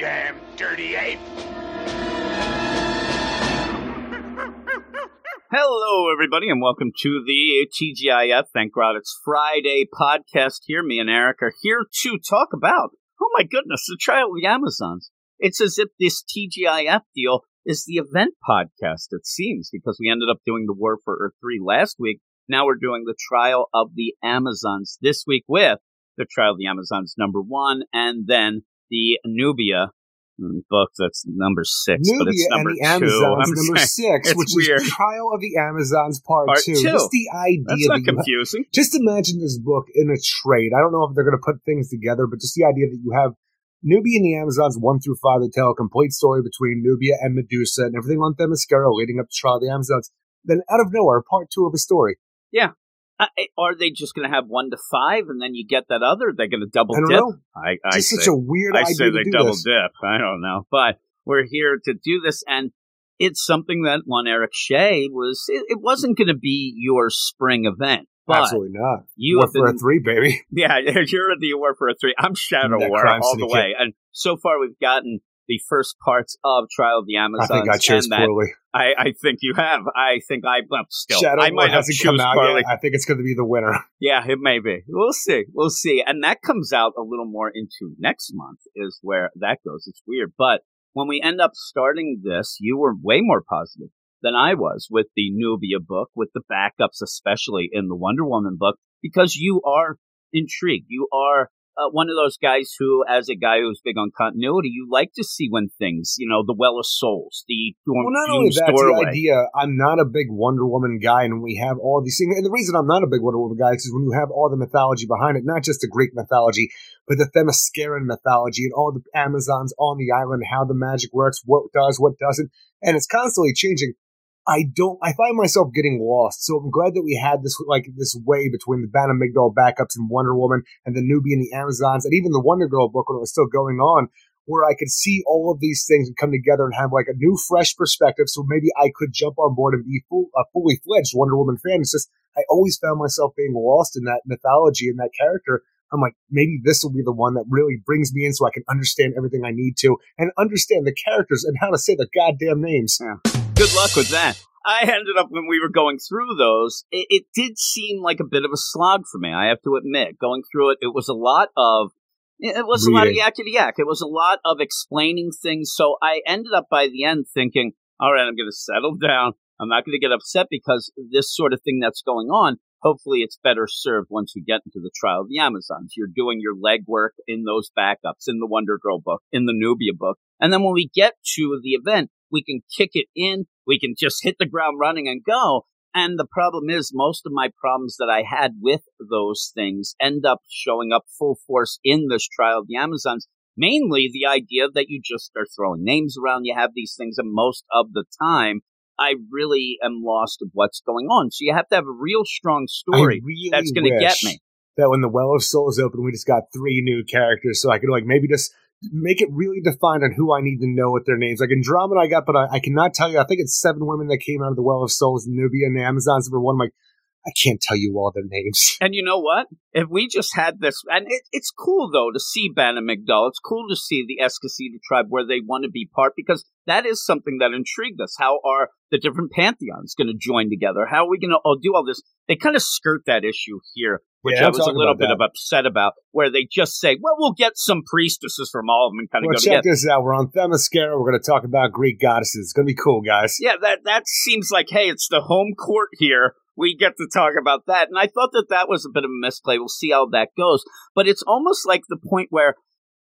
damn dirty ape! Hello, everybody, and welcome to the TGIF. Thank God it's Friday podcast here. Me and Eric are here to talk about, oh my goodness, the trial of the Amazons. It's as if this TGIF deal is the event podcast, it seems, because we ended up doing the War for Earth 3 last week. Now we're doing the trial of the Amazons this week with the trial of the Amazons number one, and then the Nubia mm, book that's number six, Nubia but it's number and the. Amazons, number six, which weird. is Trial of the Amazons Part, Part two. two. Just the idea That's not that you ha- confusing. just imagine this book in a trade. I don't know if they're going to put things together, but just the idea that you have Nubia and the Amazons one through five that tell a complete story between Nubia and Medusa and everything on Themyscira leading up to Trial of the Amazons. Then out of nowhere, part two of a story. Uh, are they just going to have one to five, and then you get that other? They're going to double I don't dip. know. I, I say, such a weird I idea say they do double this. dip. I don't know, but we're here to do this, and it's something that one Eric Shea was. It, it wasn't going to be your spring event, but Absolutely not. you War for been a three, baby. Yeah, you're at the War for a Three. I'm Shadow War all the way, and so far we've gotten the first parts of Trial of the Amazon. I think I chose poorly. I, I think you have. I think I well, still. Shadow I might have hasn't choose come out poorly. I think it's going to be the winner. Yeah, it may be. We'll see. We'll see. And that comes out a little more into next month is where that goes. It's weird. But when we end up starting this, you were way more positive than I was with the Nubia book, with the backups, especially in the Wonder Woman book, because you are intrigued. You are uh, one of those guys who, as a guy who's big on continuity, you like to see when things, you know, the Well of Souls, the Well, not only that, Doorway. the idea. I'm not a big Wonder Woman guy, and we have all these things. And the reason I'm not a big Wonder Woman guy is when you have all the mythology behind it, not just the Greek mythology, but the Themysciran mythology and all the Amazons on the island, how the magic works, what does, what doesn't, and it's constantly changing. I don't. I find myself getting lost. So I'm glad that we had this like this way between the Bana Mighdall backups and Wonder Woman and the newbie and the Amazons and even the Wonder Girl book when it was still going on where I could see all of these things and come together and have like a new, fresh perspective. So maybe I could jump on board and be full, a fully fledged Wonder Woman fan. It's just I always found myself being lost in that mythology and that character. I'm like, maybe this will be the one that really brings me in, so I can understand everything I need to and understand the characters and how to say the goddamn names. good luck with that. I ended up when we were going through those, it, it did seem like a bit of a slog for me. I have to admit, going through it, it was a lot of it was a lot of Reading. yakety yak. It was a lot of explaining things. So I ended up by the end thinking, all right, I'm going to settle down. I'm not going to get upset because this sort of thing that's going on. Hopefully, it's better served once we get into the trial of the Amazons. You're doing your legwork in those backups, in the Wonder Girl book, in the Nubia book. And then when we get to the event, we can kick it in. We can just hit the ground running and go. And the problem is, most of my problems that I had with those things end up showing up full force in this trial of the Amazons. Mainly the idea that you just start throwing names around. You have these things, and most of the time, I really am lost of what's going on. So you have to have a real strong story really that's going to get me. That when the Well of Souls opened, we just got three new characters, so I could like maybe just make it really defined on who I need to know what their names. Like Andromeda, I got, but I, I cannot tell you. I think it's seven women that came out of the Well of Souls, Nubia and the Amazons number one. I'm like, I can't tell you all their names. And you know what? If we just had this, and it, it's cool though to see Ban and Migdal. It's cool to see the Esquecida tribe where they want to be part because that is something that intrigued us. How are the different pantheons going to join together? How are we going to oh, all do all this? They kind of skirt that issue here, which Yeah, I was a little bit that. of upset about, where they just say, "Well, we'll get some priestesses from all of them and kind of Well, go check together." this out. We're on Themyscira. We're going to talk about Greek goddesses. It's going to be cool, guys. Yeah, that that seems like, hey, it's the home court here. We get to talk about that, and I thought that that was a bit of a misplay. We'll see how that goes, but it's almost like the point where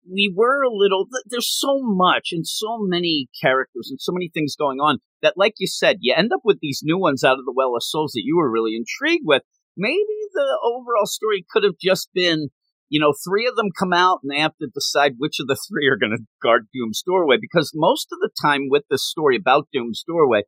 we were a little. There's so much and so many characters and so many things going on that, like you said, you end up with these new ones out of the Well of Souls that you were really intrigued with. Maybe the overall story could have just been you know, three of them come out and they have to decide which of the three are going to guard Doom's doorway because most of the time with this story about Doom's doorway,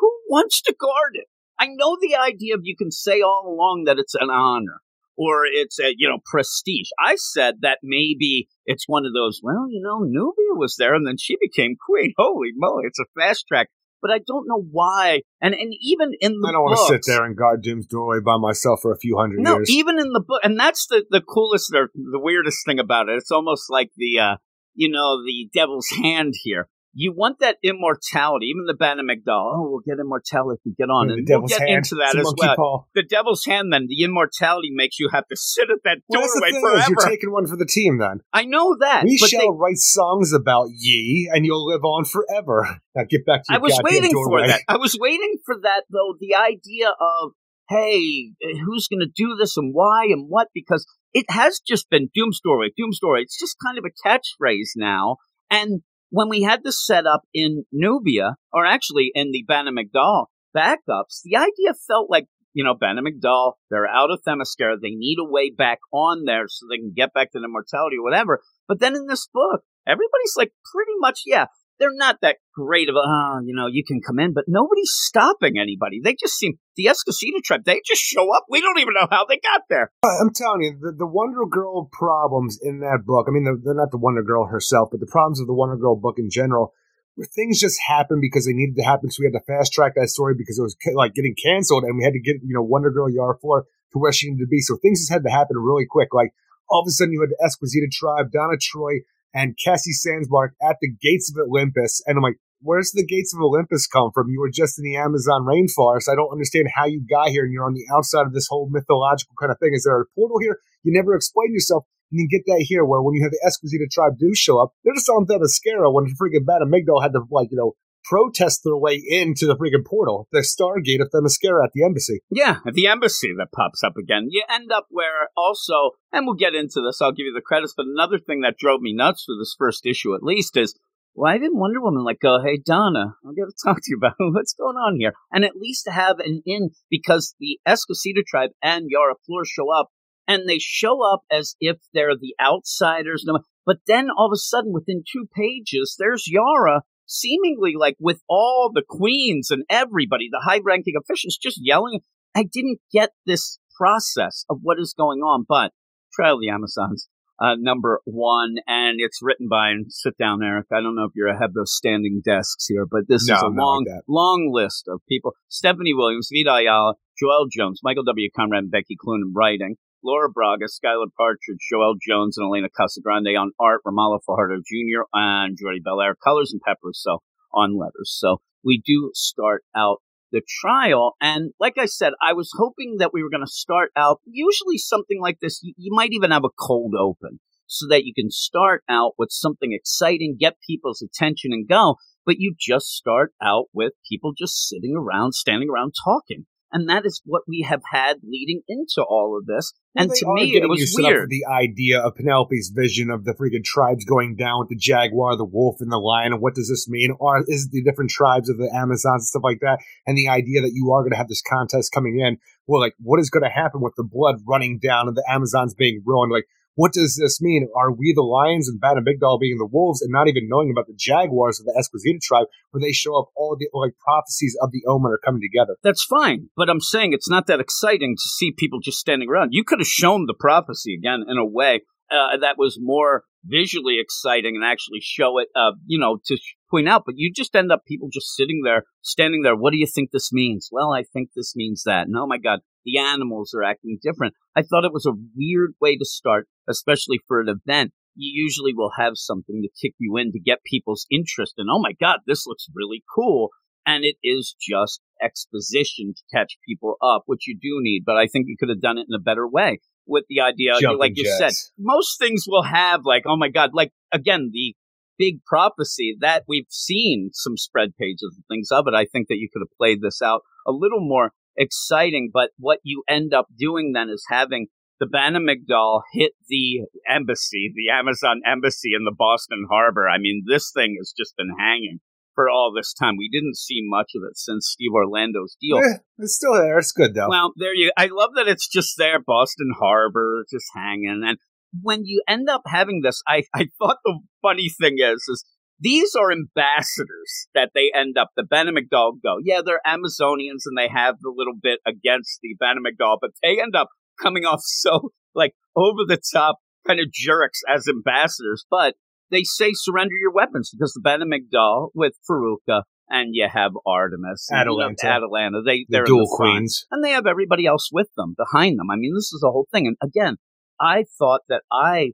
who wants to guard it? I know the idea of you can say all along that it's an honor or it's a, you know, prestige. I said that maybe it's one of those, well, you know, Nubia was there and then she became queen. Holy moly, it's a fast track. But I don't know why. And and even in the I don't want to sit there and guard Doom's doorway by myself for a few hundred no, years. even in the book, and that's the the coolest or the weirdest thing about it. It's almost like the uh you know, the devil's hand here. You want that immortality, even the Banner McDowell. Oh, we'll get immortality get on. Yeah, and we'll get hand. into that It's as well. paw. The devil's hand, then, the immortality makes you have to sit at that Well, doorway forever. you're taking one for the team then. I know that. We but shall they- write songs about ye, and you'll live on forever. Now get back to I was waiting doorway. for that. I was waiting for that, though. The idea of, hey, eh, who's going to do this and why and what? Because it has just been doom story, doom story. It's just kind of a catchphrase now. And when we had this set up in Nubia, or actually in the Banner McDowell backups, the idea felt like, you know, Banner McDowell, they're out of Themyscira. They need a way back on there so they can get back to immortality or whatever. But then in this book, everybody's like pretty much, yeah, they're not that great of a, oh, you know, you can come in, but nobody's stopping anybody. They just seem, the Esquecida tribe, they just show up. We don't even know how they got there. Uh, I'm telling you, the, the Wonder Girl problems in that book. I mean, they're, they're not the Wonder Girl herself, but the problems of the Wonder Girl book in general. Where things just happen because they needed to happen, so we had to fast track that story because it was like getting canceled, and we had to get you know Wonder Girl Yara Flor to where she needed to be. So things just had to happen really quick. Like all of a sudden, you had the Esquecida tribe, Donna Troy, and Cassie Sandsmark at the gates of Olympus, and I'm like, where's the gates of Olympus come from? You were just in the Amazon rainforest. I don't understand how you got here, and you're on the outside of this whole mythological kind of thing. Is there a portal here? You never explain yourself. And you get that here, where when you have the Esquecida tribe do show up, they're just on Themyscira when freaking Bad Amygdala had to, like, you know, protest their way into the freaking portal, the Stargate of Themyscira at the embassy. Yeah, at the embassy that pops up again. You end up where also, and we'll get into this, I'll give you the credits, but another thing that drove me nuts for this first issue at least is why didn't Wonder Woman like go, hey Donna, I gotta talk to you about what's going on here. And at least have an in because the Esquecida tribe and Yara Flor show up and they show up as if they're the outsiders. But then all of a sudden within two pages, there's Yara seemingly like with all the queens and everybody, the high ranking officials just yelling. I didn't get this process of what is going on, but Trial of the Amazons, uh, number one, and it's written by, and sit down, Eric. I don't know if you have those standing desks here, but this No, is a long, like long list of people. Stephanie Williams, Vita Ayala, Joëlle Jones, Michael W. Conrad, and Becky Cloonan in writing. Laura Braga, Skylar Patridge, Joëlle Jones, and Elena Casagrande on art, Romulo Fajardo Jr. and Jordie Bellaire, colors and Peppers, so on letters. So we do start out the trial. And like I said, I was hoping that we were going to start out, usually something like this, you, you might even have a cold open so that you can start out with something exciting, get people's attention and go. But you just start out with people just sitting around, standing around talking. And that is what we have had leading into all of this. And to me, it was weird. the idea of Penelope's vision of the freaking tribes going down with the jaguar, the wolf, and the lion. And what does this mean? Or is it the different tribes of the Amazons and stuff like that? And the idea that you are going to have this contest coming in. Well, like, what is going to happen with the blood running down and the Amazons being ruined? Like, what does this mean? Are we the lions and Bad and Big Doll being the wolves and not even knowing about the jaguars of the Esquecida tribe where they show up all the like prophecies of the omen are coming together? That's fine, but I'm saying it's not that exciting to see people just standing around. You could have shown the prophecy again in a way uh, that was more visually exciting and actually show it, uh, you know, to point out. But you just end up people just sitting there, standing there. What do you think this means? Well, I think this means that. And oh my God, the animals are acting different. I thought it was a weird way to start, especially for an event. You usually will have something to kick you in to get people's interest. And oh my God, this looks really cool and it is just exposition to catch people up, which you do need. But I think you could have done it in a better way with the idea, Jumping like you said, most things will have like, oh my god, like again the big prophecy that we've seen some spread pages and things of it. I think that you could have played this out a little more exciting. But what you end up doing then is having the Bana Mighdall hit the embassy, the Amazon embassy in the Boston harbor. I mean, this thing has just been hanging for all this time. We didn't see much of it since Steve Orlando's deal. Eh, it's still there. It's good though. Well, there you. I love that it's just there, Boston Harbor, just hanging. And when you end up having this, I I thought the funny thing is is these are ambassadors that they end up. The Benamigdal go, yeah, they're Amazonians and they have the little bit against the Benamigdal, but they end up coming off so like over the top kind of jerks as ambassadors. But they say surrender your weapons because the Benamigdal with Faruka and you have Artemis, and, you know, Atalanta. Atalanta. They the they're in dual the queens. and they have everybody else with them behind them. I mean, this is the whole thing. And again, I thought that I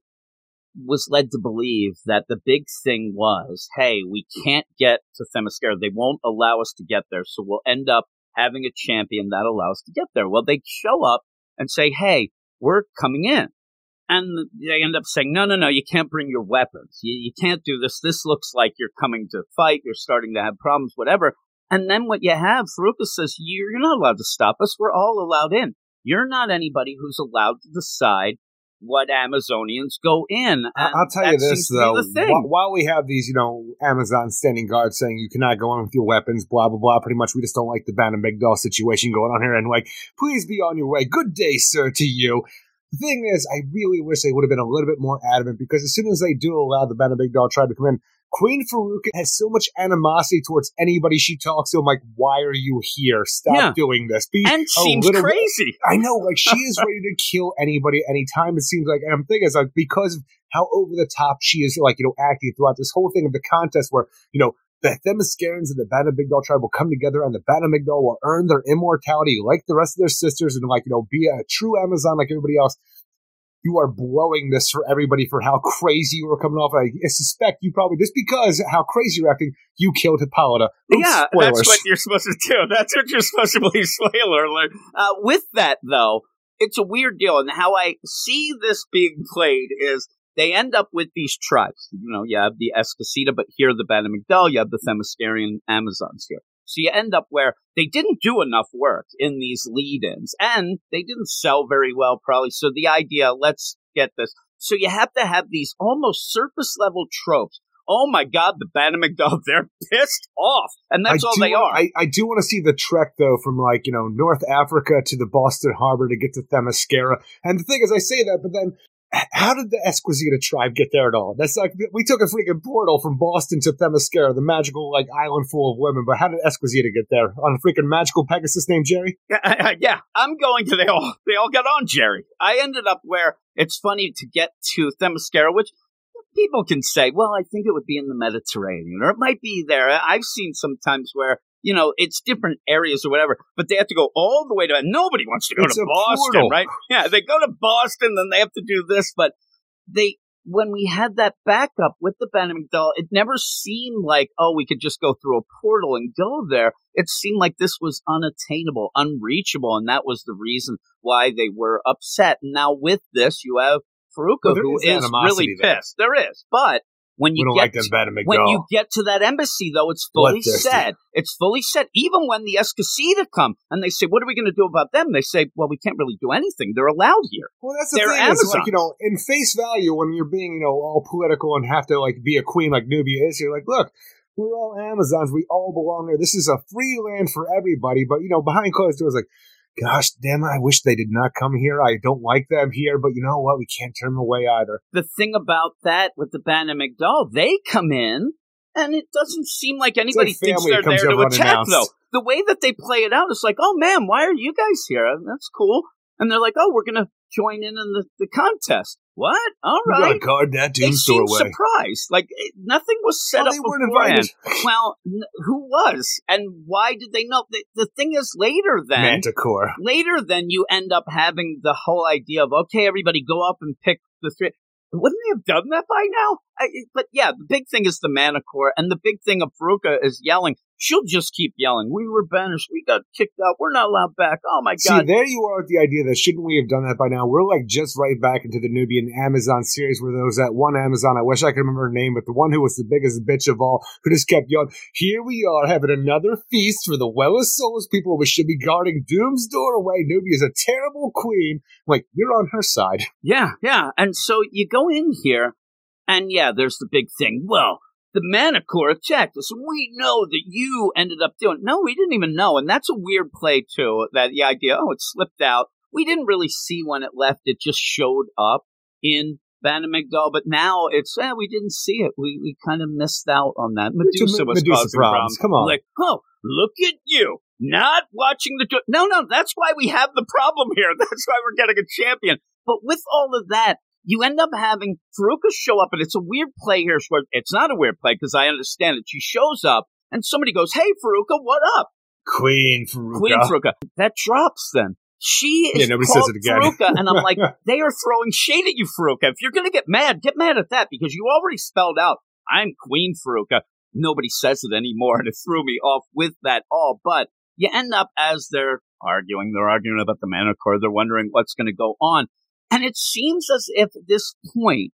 was led to believe that the big thing was, hey, we can't get to Themyscira. They won't allow us to get there, so we'll end up having a champion that allows us to get there. Well, they show up and say, hey, we're coming in. And they end up saying, no, no, no, you can't bring your weapons. You, you can't do this. This looks like you're coming to fight. You're starting to have problems, whatever. And then what you have, Faruka says, you're not allowed to stop us. We're all allowed in. You're not anybody who's allowed to decide what Amazonians go in. I'll tell you this though, while we have these, you know, Amazon standing guard saying you cannot go in with your weapons, blah blah blah. Pretty much, we just don't like the Bana Mighdall situation going on here, and like, please be on your way. Good day, sir, to you. The thing is, I really wish they would have been a little bit more adamant because as soon as they do allow the Bana Mighdall tribe to come in, Queen Faruka has so much animosity towards anybody she talks to. I'm like, why are you here? Stop yeah. doing this. Be and seems crazy. I know, like she is ready to kill anybody at any time. It seems like, and I'm thinking, it's like because of how over the top she is, like you know, acting throughout this whole thing of the contest, where you know the Themyscirans and the Bana Mighdall tribe will come together, and the Bana Mighdall will earn their immortality like the rest of their sisters, and like you know, be a true Amazon like everybody else you are blowing this for everybody for how crazy you were coming off. I suspect you probably just because how crazy you're acting, you killed Hippolyta. Oops, yeah, spoilers. that's what you're supposed to do. That's what you're supposed to believe. Spoiler alert. Uh, with that though, it's a weird deal, and how I see this being played is they end up with these tribes. You know, you have the Esquecida, but here the Bana Mighdall, you have the Themyscirian Amazons here. So you end up where they didn't do enough work in these lead ins and they didn't sell very well, probably. So the idea, let's get this. So you have to have these almost surface level tropes. Oh my God, the Bana Mighdall, they're pissed off. And that's I all they are. I, I do want to see the trek, though, from like, you know, North Africa to the Boston Harbor to get to Themyscira. And the thing is, I say that, but then how did the Esquecida tribe get there at all? That's like we took a freaking portal from Boston to Themyscira, the magical like island full of women. But how did Esquecida get there on a freaking magical Pegasus named Jerry? Yeah, yeah. I'm going to they all they all got on Jerry. I ended up where it's funny to get to Themyscira, which people can say, well, I think it would be in the Mediterranean, or it might be there. I've seen sometimes where you know, it's different areas or whatever, but they have to go all the way to, nobody wants to go it's to Boston, portal. right? Yeah, they go to Boston, then they have to do this, but they, when we had that backup with the Bana Mighdall, it never seemed like, oh, we could just go through a portal and go there. It seemed like this was unattainable, unreachable, and that was the reason why they were upset. Now with this, you have Faruka, well, who is, is really there. pissed. There is, but when you get like to, when you get to that embassy, though, it's fully said. It's fully said. Even when the Esquecida come and they say, "What are we going to do about them?" They say, "Well, we can't really do anything. They're allowed here." Well, that's the They're thing. It's like you know, in face value, when you're being you know all political and have to like be a queen like Nubia is, you're like, look. We're all Amazons. We all belong there. This is a free land for everybody. But you know, behind closed doors, like gosh damn it, I wish they did not come here. I don't like them here, but you know what? We can't turn them away either. The thing about that with the Bana Mighdall, they come in, and it doesn't seem like anybody like thinks they're there to attack, though. The way that they play it out is like, oh man, why are you guys here? That's cool. And they're like, oh, we're going to join in in the, the contest. What? All right. You guard that they doorway. surprised. Like it, nothing was set oh, up they weren't invited. well, n- who was? And why did they know? The, the thing is, later then, Manticore. Later then, you end up having the whole idea of okay, everybody go up and pick the three. Wouldn't they have done that by now? I, but yeah, the big thing is the Manticore, and the big thing of Faruka is yelling. She'll just keep yelling. We were banished. We got kicked out. We're not allowed back. Oh my god! See, there you are with the idea that shouldn't we have done that by now? We're like just right back into the Nubian Amazon series where there was that one Amazon. I wish I could remember her name, but the one who was the biggest bitch of all, who just kept yelling. Here we are having another feast for the wellest souls people. We should be guarding Doom's doorway. Nubia's a terrible queen. Like you're on her side. Yeah, yeah. And so you go in here and yeah, there's the big thing. Well, the Manticore attacked us. We know that you ended up doing. No, we didn't even know, and that's a weird play too. That the idea, oh, it slipped out. We didn't really see when it left. It just showed up in Bana Mighdall, but now it's eh, we didn't see it. We we kind of missed out on that. Medusa was Medusa causing problems. problems. Come on, like oh, look at you not watching the. No, no, that's why we have the problem here. That's why we're getting a champion. But with all of that, you end up having Faruka show up, and it's a weird play here. Where it's not a weird play because I understand it. She shows up, and somebody goes, "Hey, Faruka, what up?" Queen Faruka. Queen Faruka. That drops then. She is Yeah, nobody called says it again. Faruka, and I'm like, they are throwing shade at you, Faruka. If you're going to get mad, get mad at that because you already spelled out, I'm Queen Faruka. Nobody says it anymore, and it threw me off with that all. But you end up as they're arguing, they're arguing about the Manticore, they're wondering what's going to go on. And it seems as if at this point,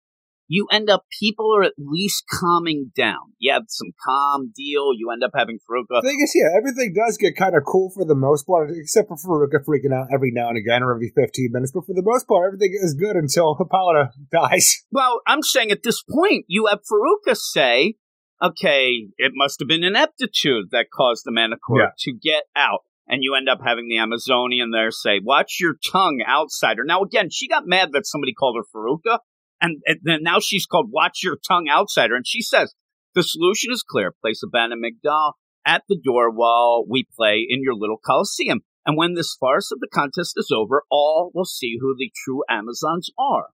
you end up, people are at least calming down. You have some calm deal. You end up having Faruka. Uh, the thing is, yeah, everything does get kind of cool for the most part, except for Faruka freaking out every now and again or every 15 minutes. But for the most part, everything is good until Hippolyta dies. Well, I'm saying at this point, you have Faruka say, okay, it must have been ineptitude that caused the Manticore Yeah. to get out. And you end up having the Amazonian there say, watch your tongue, outsider. Now, again, she got mad that somebody called her Faruka. And, and then now she's called watch your tongue, outsider. And she says, the solution is clear. Place a Bana Mighdall at the door while we play in your little Coliseum. And when this farce of the contest is over, all will see who the true Amazons are.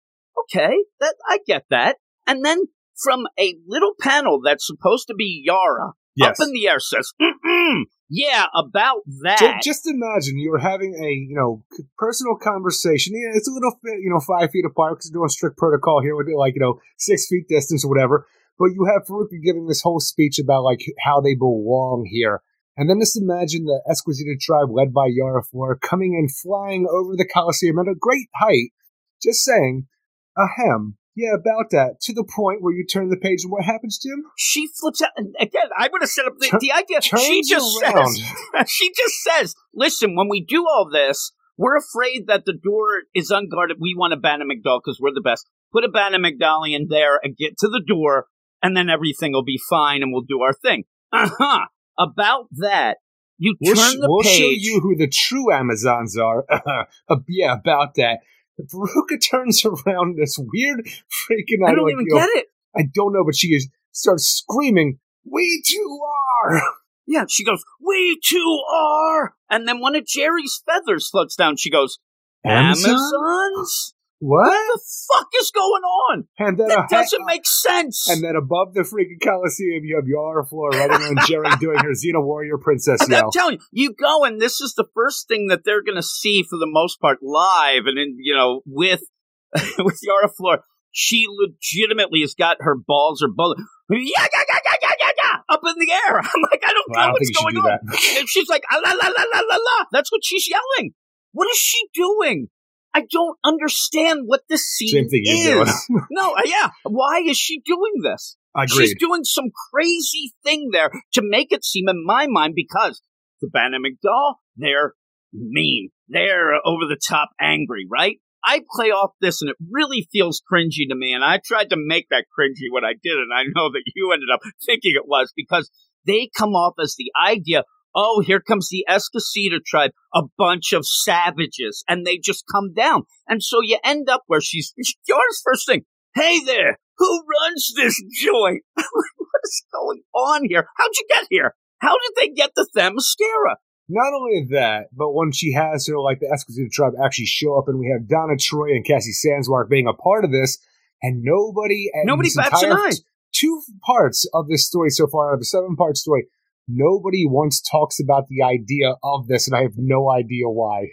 Okay, that I get that. And then from a little panel that's supposed to be Yara Yes. up in the air says, Mm-mm, "Yeah, about that." Just imagine you're having a you know personal conversation. Yeah, it's a little you know five feet apart because doing strict protocol here with like you know six feet distance or whatever. But you have Faruka giving this whole speech about like how they belong here, and then just imagine the Esquecida tribe led by Yara Flora coming in flying over the Coliseum at a great height. Just saying, ahem. Yeah, about that. To the point where you turn the page and what happens, Jim? she flips out. And again, I'm going to set up the, Tur- the idea. She just around. says, she just says, "Listen, when we do all this, we're afraid that the door is unguarded. We want a Banner McDowell because we're the best. Put a Banner McDowell in there and get to the door, and then everything will be fine, and we'll do our thing." Uh huh. About that, you We'll, turn sh- the we'll page. show you who the true Amazons are. Uh, yeah, about that. Faruka turns around this weird freaking I don't like, even you know, get it. I don't know, but she is starts screaming, We too are Yeah, she goes, "We too are," and then one of Jerry's feathers floats down. She goes, Amazon? "Amazons." What? What the fuck is going on? And then, That a- doesn't make sense. and then above the freaking Coliseum, you have Yara Flor riding on Jerry doing her Xena Warrior Princess I'm telling you, you go and this is the first thing that they're going to see for the most part live, and in you know with with Yara Flor, she legitimately has got her balls or bullet. Yeah, yeah, yeah, yeah, yeah, yeah, yeah, up in the air. I'm like, I don't Well, I know don't what's going on. And she's like, ah, la la la la la la. That's what she's yelling. What is she doing? I don't understand what this scene Same thing is. no, uh, yeah. Why is she doing this? Agreed. She's doing some crazy thing there to make it seem, in my mind, because the Banner McDowell, they're mean. They're over the top angry, right? I play off this and it really feels cringy to me. And I tried to make that cringy when I did it. And I know that you ended up thinking it was because they come off as the idea oh, here comes the Esquecida tribe, a bunch of savages, and they just come down. And so you end up where she's, Yours first thing, hey there, who runs this joint? What is going on here? How'd you get here? How did they get the Themyscira? Not only that, but when she has her, like the Esquecida tribe actually show up, and we have Donna Troy and Cassie Sandsmark being a part of this, and nobody, Nobody bats an eye. Two parts of this story so far, out of a seven part story, nobody once talks about the idea of this, and I have no idea why.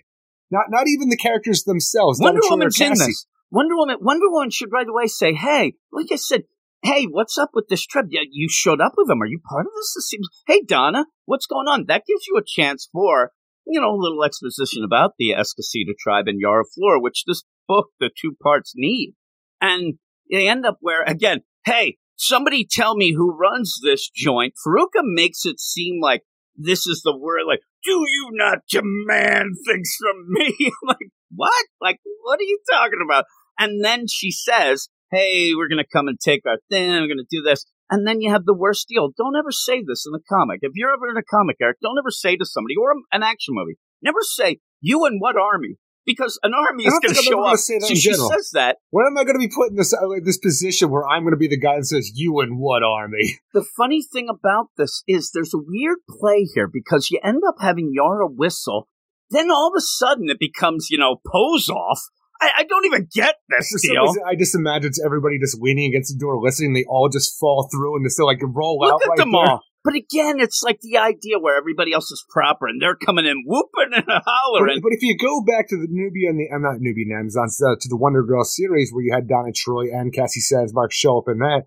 Not, not even the characters themselves. Wonder Woman's in this. Wonder Woman, Wonder Woman should right away say, hey, like I said, hey, what's up with this trip? Yeah, you showed up with them. Are you part of this? It seems, hey, Donna, what's going on? That gives you a chance for, you know, a little exposition about the Esquecida tribe and Yara Flora, which this book, the two parts need. And they end up where, again, hey, somebody tell me who runs this joint. Faruka makes it seem like this is the word, like, do you not demand things from me? Like, what? Like, what are you talking about? And then she says, hey, we're going to come and take our thing. We're going to do this. And then you have the worst deal. Don't ever say this in a comic. If you're ever in a comic, Eric, don't ever say to somebody or an action movie, never say, you and what army? Because an army is going to show up. say that so in she general. says that. When am I going to be put in this uh, this position where I'm going to be the guy that says you and what army? The funny thing about this is there's a weird play here because you end up having Yara whistle, then all of a sudden it becomes, you know, pose off. I, I don't even get this deal. reason, I just imagine it's everybody just leaning against the door, listening. They all just fall through and just like roll out Look at right them there. all. But again, it's like the idea where everybody else is proper and they're coming in whooping and hollering. But, if you go back to the Nubia and the, I'm not Nubia and Amazons, uh, to the Wonder Girl series where you had Donna Troy and Cassie Sandsmark show up in that,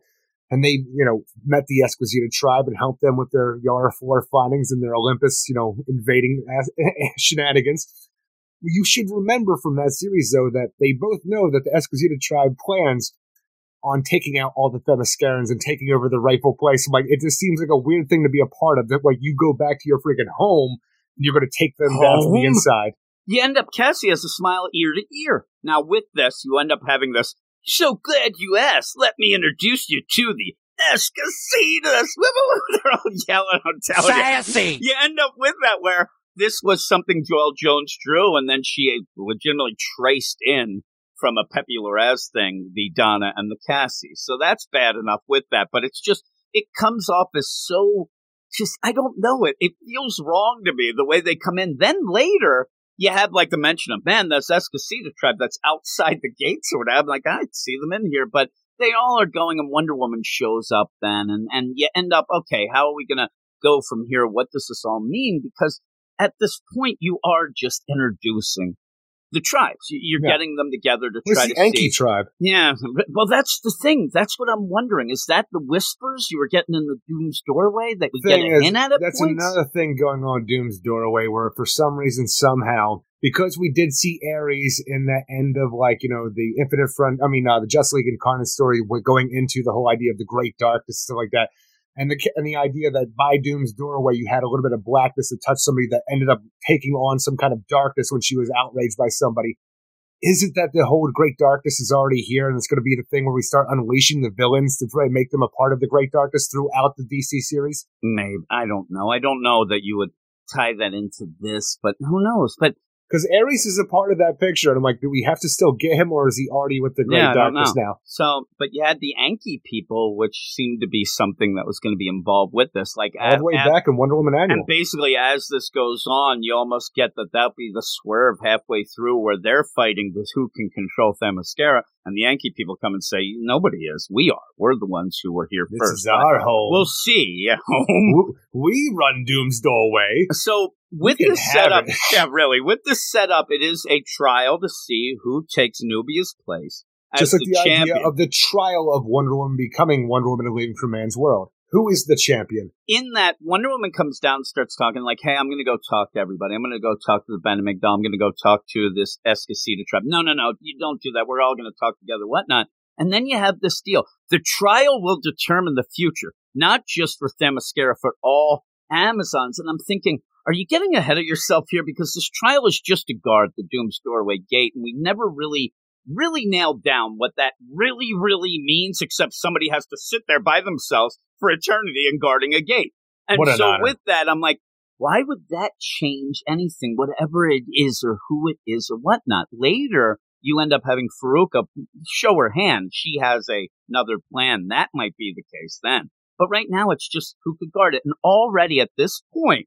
and they, you know, met the Esquecida tribe and helped them with their Yara Flor findings and their Olympus, you know, invading shenanigans. You should remember from that series, though, that they both know that the Esquecida tribe plans on taking out all the Themyscirans and taking over the rightful place. Like, it just seems like a weird thing to be a part of. That, like, you go back to your freaking home, and you're going to take them home? down from the inside. You end up, Cassie has a smile ear to ear. Now, with this, you end up having this so glad you asked. Let me introduce you to the Esquecidas. They're all yelling on television. Sassy. You end up with that where this was something Joëlle Jones drew, and then she legitimately traced in from a Pepe Larraz thing, the Donna and the Cassie. So that's bad enough with that, but it's just, it comes off as so, just, I don't know it. It feels wrong to me the way they come in. Then later, you have like the mention of, man, that's Esquecida tribe that's outside the gates or whatever. I'm like, I see them in here, but they all are going and Wonder Woman shows up then and, and you end up, okay, how are we going to go from here? What does this all mean? Because at this point, you are just introducing the tribes. You're yeah. getting them together to What's try the to Enki see. tribe. Yeah. Well, that's the thing. That's what I'm wondering. Is that the whispers you were getting in the Doom's doorway that we thing get is, in at? That's points? another thing going on Doom's doorway, where for some reason, somehow, because we did see Ares in the end of like you know the Infinite Front. I mean, uh, the Just League Incarnate story, we're going into the whole idea of the Great Darkness and stuff like that and the and the idea that by Doom's doorway you had a little bit of blackness that touched somebody that ended up taking on some kind of darkness when she was outraged by somebody. Is it that the whole Great Darkness is already here and it's going to be the thing where we start unleashing the villains to try and make them a part of the Great Darkness throughout the DC series? Maybe I don't know. I don't know that you would tie that into this, but who knows? But because Ares is a part of that picture, and I'm like, do we have to still get him, or is he already with the Great yeah, Darkness now? So, but you had the Anki people, which seemed to be something that was going to be involved with this, like all the way at, back in Wonder Woman Annual. And basically, as this goes on, you almost get that that'll be the swerve halfway through where they're fighting this who can control Themyscira, and the Enki people come and say, nobody is. We are. We're the ones who were here this first. This is our home. We'll see. Home. We run Doom's doorway. So with this setup, yeah, really, with this setup, it is a trial to see who takes Nubia's place. Just like the, the champion. idea of the trial of Wonder Woman becoming Wonder Woman and leaving for man's world. Who is the champion? In that, Wonder Woman comes down and starts talking like, hey, I'm going to go talk to everybody. I'm going to go talk to the Ben McDowell. I'm going to go talk to this Esquecida tribe. No, no, no, you don't do that. We're all going to talk together, whatnot. And then you have this deal. The trial will determine the future, not just for Themyscira, for all Amazons. And I'm thinking, are you getting ahead of yourself here? Because this trial is just to guard the Doom's doorway gate, and we never really, really nailed down what that really, really means, except somebody has to sit there by themselves for eternity and guarding a gate. And an so honor. with that, I'm like, why would that change anything, whatever it is or who it is or whatnot? Later, you end up having Faruka show her hand. She has a, another plan. That might be the case then. But right now, it's just who could guard it. And already at this point,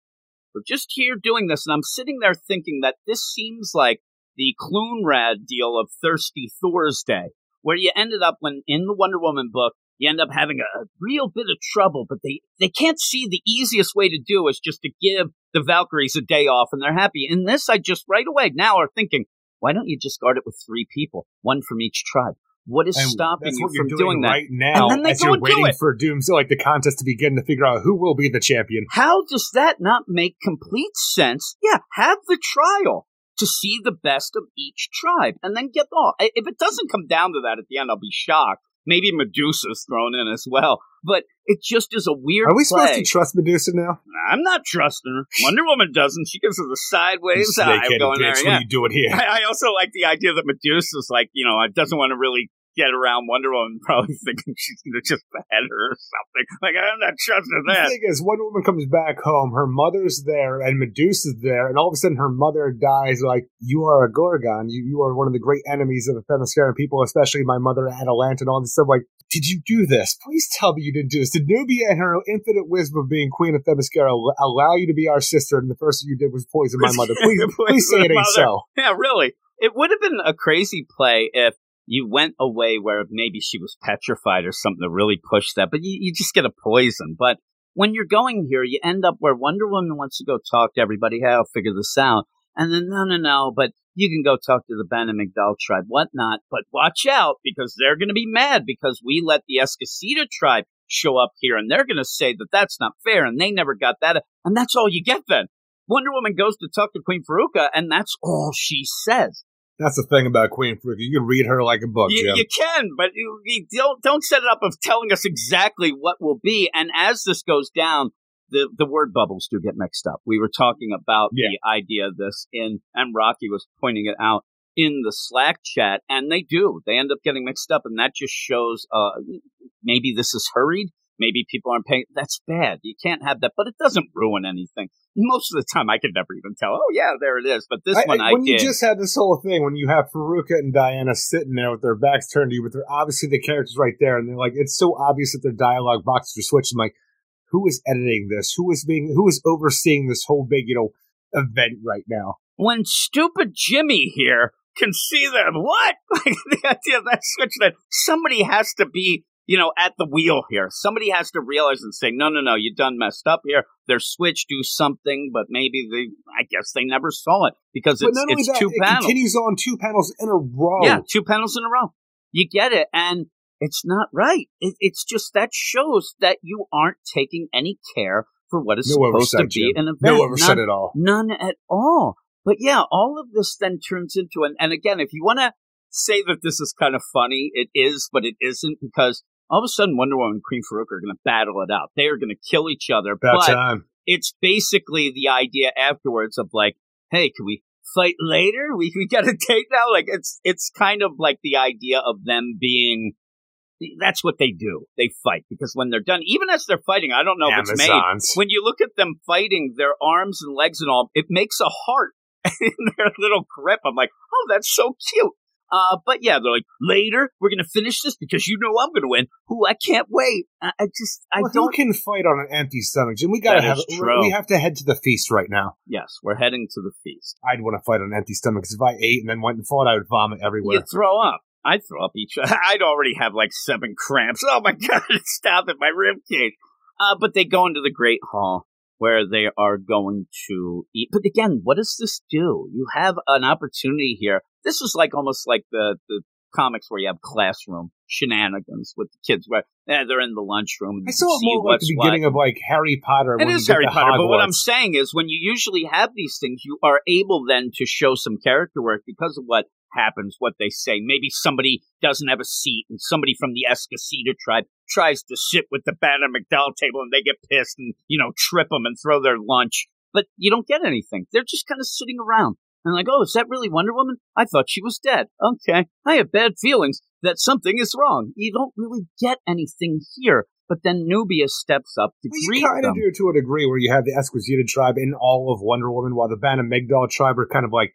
we're just here doing this, and I'm sitting there thinking that this seems like the Clunrad deal of Thirsty Thursday, where you ended up when in the Wonder Woman book, you end up having a, a real bit of trouble, but they, they can't see the easiest way to do is just to give the Valkyries a day off and they're happy. In this, I just right away now are thinking, why don't you just guard it with three people, one from each tribe? What is And stopping you from doing doing that? right now And then they as go you're and do waiting it. for Doom's like the contest to begin to figure out who will be the champion. How does that not make complete sense? Yeah, have the trial to see the best of each tribe and then get off. If it doesn't come down to that at the end, I'll be shocked. Maybe Medusa's thrown in as well, but it just is a weird. Are we play. supposed to trust Medusa now? I'm not trusting her. Wonder Woman doesn't. She gives us a sideways eye going there. bitch, Yeah. What are you doing here? I, I also like the idea that Medusa's like, you know, doesn't want to really get around Wonder Woman, probably thinking she's going to just behead her or something. Like, I'm not trusting The that. thing is, Wonder Woman comes back home, her mother's there, and Medusa's there, and all of a sudden her mother dies like, you are a Gorgon, you, you are one of the great enemies of the Themysciran people, especially my mother Atalanta and all this stuff. Like, did you do this? Please tell me you didn't do this. Did Nubia and her infinite wisdom of being queen of Themyscira allow you to be our sister, and the first thing you did was poison my mother? Please, please say it ain't so. Yeah, really. It would have been a crazy play if you went away where maybe she was petrified or something to really push that, but you, you just get a poison. But when you're going here, you end up where Wonder Woman wants to go talk to everybody. Hey, I'll figure this out. And then, no, no, no, but you can go talk to the Ben and McDowell tribe, whatnot. But watch out because they're going to be mad because we let the Esquecida tribe show up here and they're going to say that that's not fair and they never got that. And that's all you get then. Wonder Woman goes to talk to Queen Faruka and that's all she says. That's the thing about Queen Faruka. You can read her like a book, You, Jim. you can, but you, you don't don't set it up of telling us exactly what will be. And as this goes down, the the word bubbles do get mixed up. We were talking about Yeah. the idea of this in, and Rocky was pointing it out in the Slack chat, and they do. They end up getting mixed up, and that just shows uh, maybe this is hurried. Maybe people aren't paying. That's bad. You can't have that, but it doesn't ruin anything. Most of the time, I could never even tell. Oh yeah, there it is. But this one, I, when you just had this whole thing, when you have Faruka and Diana sitting there with their backs turned to you, but they're obviously the characters right there, and they're like, it's so obvious that their dialogue boxes are switched. I'm like, who is editing this? Who is being, who is overseeing this whole big, you know, event right now? when stupid Jimmy here can see them. What? Like the idea of that switch that somebody has to be, you know, at the wheel here. Somebody has to realize and say, no, no, no, you done messed up here. Their switch do something, but maybe they, I guess they never saw it because it's, it's that, two it panels. continues on two panels in a row. Yeah, two panels in a row. You get it. And it's not right. It, it's just that shows that you aren't taking any care for what is No supposed to be Jim. an event. No oversight None- at all. None at all. But yeah, all of this then turns into an, and again, if you want to say that this is kind of funny, it is, but it isn't because all of a sudden Wonder Woman and Queen Faruka are going to battle it out. They are going to kill each other. About but time. it's basically the idea afterwards of like, hey, can we fight later? We we got a date now. Like it's it's kind of like the idea of them being. That's what they do. They fight because when they're done, even as they're fighting, I don't know if it's made when you look at them fighting, their arms and legs and all, it makes a heart in their little grip. I'm like, oh, that's so cute. Uh, but yeah, they're like, later, we're going to finish this because you know I'm going to win. Ooh, I can't wait. I, I just, I Well, who don't. can fight on an empty stomach, Jim? We gotta That have. true. We have to head to the feast right now. Yes, we're heading to the feast. I'd want to fight on an empty stomach because if I ate and then went and fought, I would vomit everywhere. You throw up. I'd throw up each. I'd already have like seven cramps. Oh my god! Stop it, my rib cage. Uh, but they go into the great hall where they are going to eat. But again, what does this do? You have an opportunity here. This is like almost like the the comics where you have classroom shenanigans with the kids where eh, they're in the lunchroom. I saw it more like the what. beginning of like Harry Potter. It is Harry Potter, but what I'm saying is when you usually have these things, you are able then to show some character work because of what happens, what they say. Maybe somebody doesn't have a seat and somebody from the Esquecida tribe tries to sit with the Banner McDowell table and they get pissed and, you know, trip them and throw their lunch. But you don't get anything. They're just kind of sitting around. And like, oh, is that really Wonder Woman? I thought she was dead. Okay. I have bad feelings that something is wrong. You don't really get anything here. But then Nubia steps up to Well, you kind of do to a degree where you have the Esquecida tribe in all of Wonder Woman, while the Bana Mighdall tribe are kind of like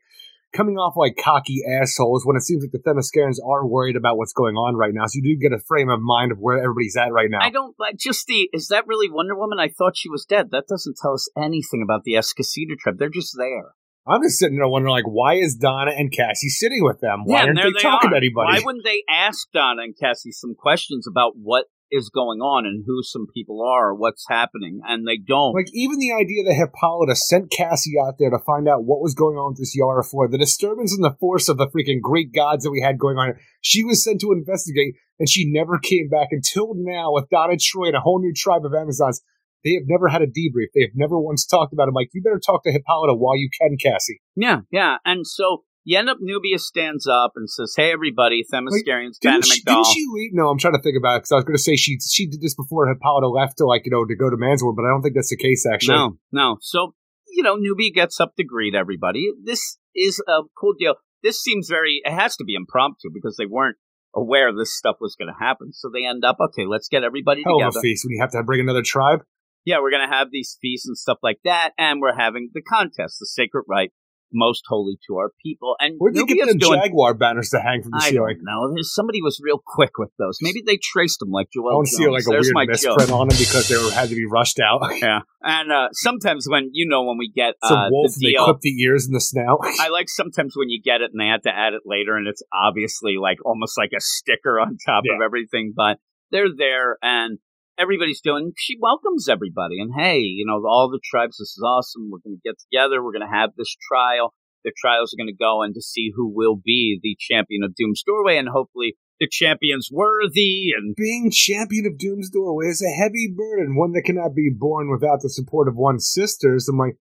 coming off like cocky assholes when it seems like the Themyscirans are worried about what's going on right now. So you do get a frame of mind of where everybody's at right now. I don't like just the. Is that really Wonder Woman? I thought she was dead. That doesn't tell us anything about the Esquecida tribe. They're just there. I'm just sitting there wondering, like, why is Donna and Cassie sitting with them? Why yeah, aren't there they, talking are. to anybody? Why wouldn't they ask Donna and Cassie some questions about what is going on and who some people are what's happening? And they don't. Like even the idea that Hippolyta sent Cassie out there to find out what was going on with this Yara Flor, the disturbance in the force of the freaking Greek gods that we had going on. She was sent to investigate, and she never came back until now with Donna Troy and a whole new tribe of Amazons. They have never had a debrief. They have never once talked about it. Like, you better talk to Hippolyta while you can, Cassie. yeah, yeah. And so you end up Nubia stands up and says, "Hey, everybody, Themyscirians, Didn't Banner she, McDowell." didn't she leave? No, I'm trying to think about it because I was going to say she she did this before Hippolyta left to like you know to go to Man's World, but I don't think that's the case actually. No, no. So, you know, Nubia gets up to greet everybody. This is a cool deal. This seems very, it has to be impromptu because they weren't aware this stuff was going to happen. So they end up, okay, let's get everybody Hell of together. a feast when you have to bring another tribe. Yeah, we're going to have these feasts and stuff like that. And we're having the contest, the sacred right, most holy to our people. And Where'd they get them doing, jaguar banners to hang from the I ceiling? don't know. Somebody was real quick with those. Maybe they traced them like Joel I to see like a There's weird my misprint joke. on them because they were had to be rushed out. Yeah. And uh, sometimes when, you know, when we get Some uh, wolf, the and they clip the ears and the snout. I like sometimes when you get it and they have to add it later and it's obviously like almost like a sticker on top of everything, but they're there and everybody's doing. She welcomes everybody, and hey, you know, all the tribes. This is awesome. We're going to get together. We're going to have this trial. The trials are going to go and to see who will be the champion of Doom's Doorway, and hopefully the champion's worthy. And being champion of Doom's Doorway is a heavy burden, one that cannot be borne without the support of one's sisters. I'm like,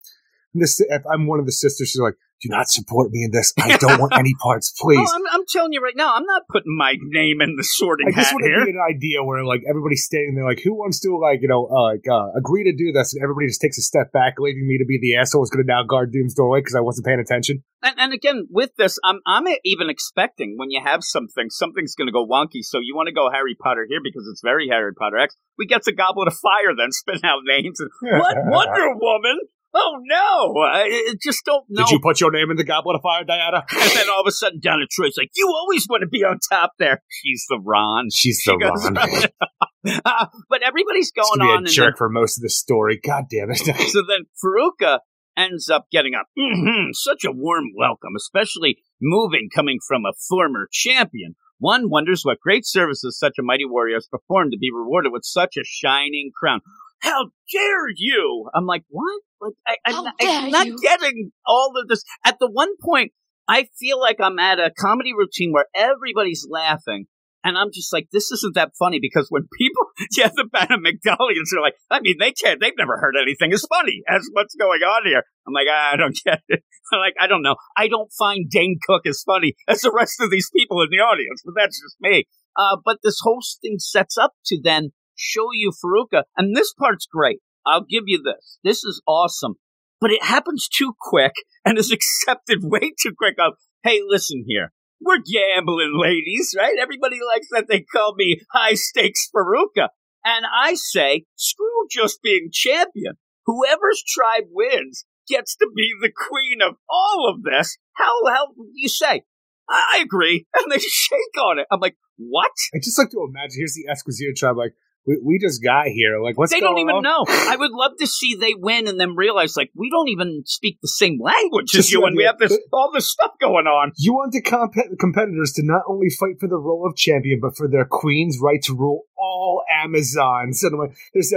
this, if I'm one of the sisters, she's like, do not support me in this. I don't want any parts, please. Oh, I'm, I'm, telling you right now, I'm not putting my name in the sorting I just hat want here. to be an idea where like everybody's standing there, like who wants to like you know uh, like uh, agree to do this, and everybody just takes a step back, leaving me to be the asshole who's going to now guard Doom's doorway because I wasn't paying attention. And, and again, with this, I'm I'm even expecting when you have something, something's going to go wonky. So you want to go Harry Potter here because it's very Harry Potter X. We get the Goblet of Fire, then spin out names and what Wonder Woman. Oh no! I just don't know. Did you put your name in the Goblet of Fire, Diana? and then all of a sudden, Donna Troy's like, "You always want to be on top there." She's the Ron. She's the goes, Ron. uh, but everybody's going on. a and jerk for most of the story. God damn it! so then Faruka ends up getting a "Mhm, such a warm welcome, especially moving coming from a former champion. One wonders what great services such a mighty warrior has performed to be rewarded with such a shining crown. How dare you? I'm like, what? Like, I, I'm, not, I'm not getting all of this. At the one point, I feel like I'm at a comedy routine where everybody's laughing. And I'm just like, this isn't that funny because when people get the Bana Mighdallians are like, I mean, they can't, they've never heard anything as funny as what's going on here. I'm like, I don't get it. I'm like, I don't know. I don't find Dane Cook as funny as the rest of these people in the audience, but that's just me. Uh, but this whole thing sets up to then show you Faruka, and this part's great. I'll give you this. This is awesome, but it happens too quick and is accepted way too quick. Of hey, listen here, we're gambling ladies, right? Everybody likes that they call me high stakes Faruka, and I say screw just being champion. Whoever's tribe wins gets to be the queen of all of this. How the hell do you say? I agree, and they shake on it. I'm like, what? I just like to imagine. Here's the Esquecida tribe. Like we, we just got here. Like what's going on? they don't even on? know. I would love to see they win and then realize like we don't even speak the same language as you, and we have this all this stuff going on. You want the comp- competitors to not only fight for the role of champion, but for their queen's right to rule all Amazons. And I'm like, there's.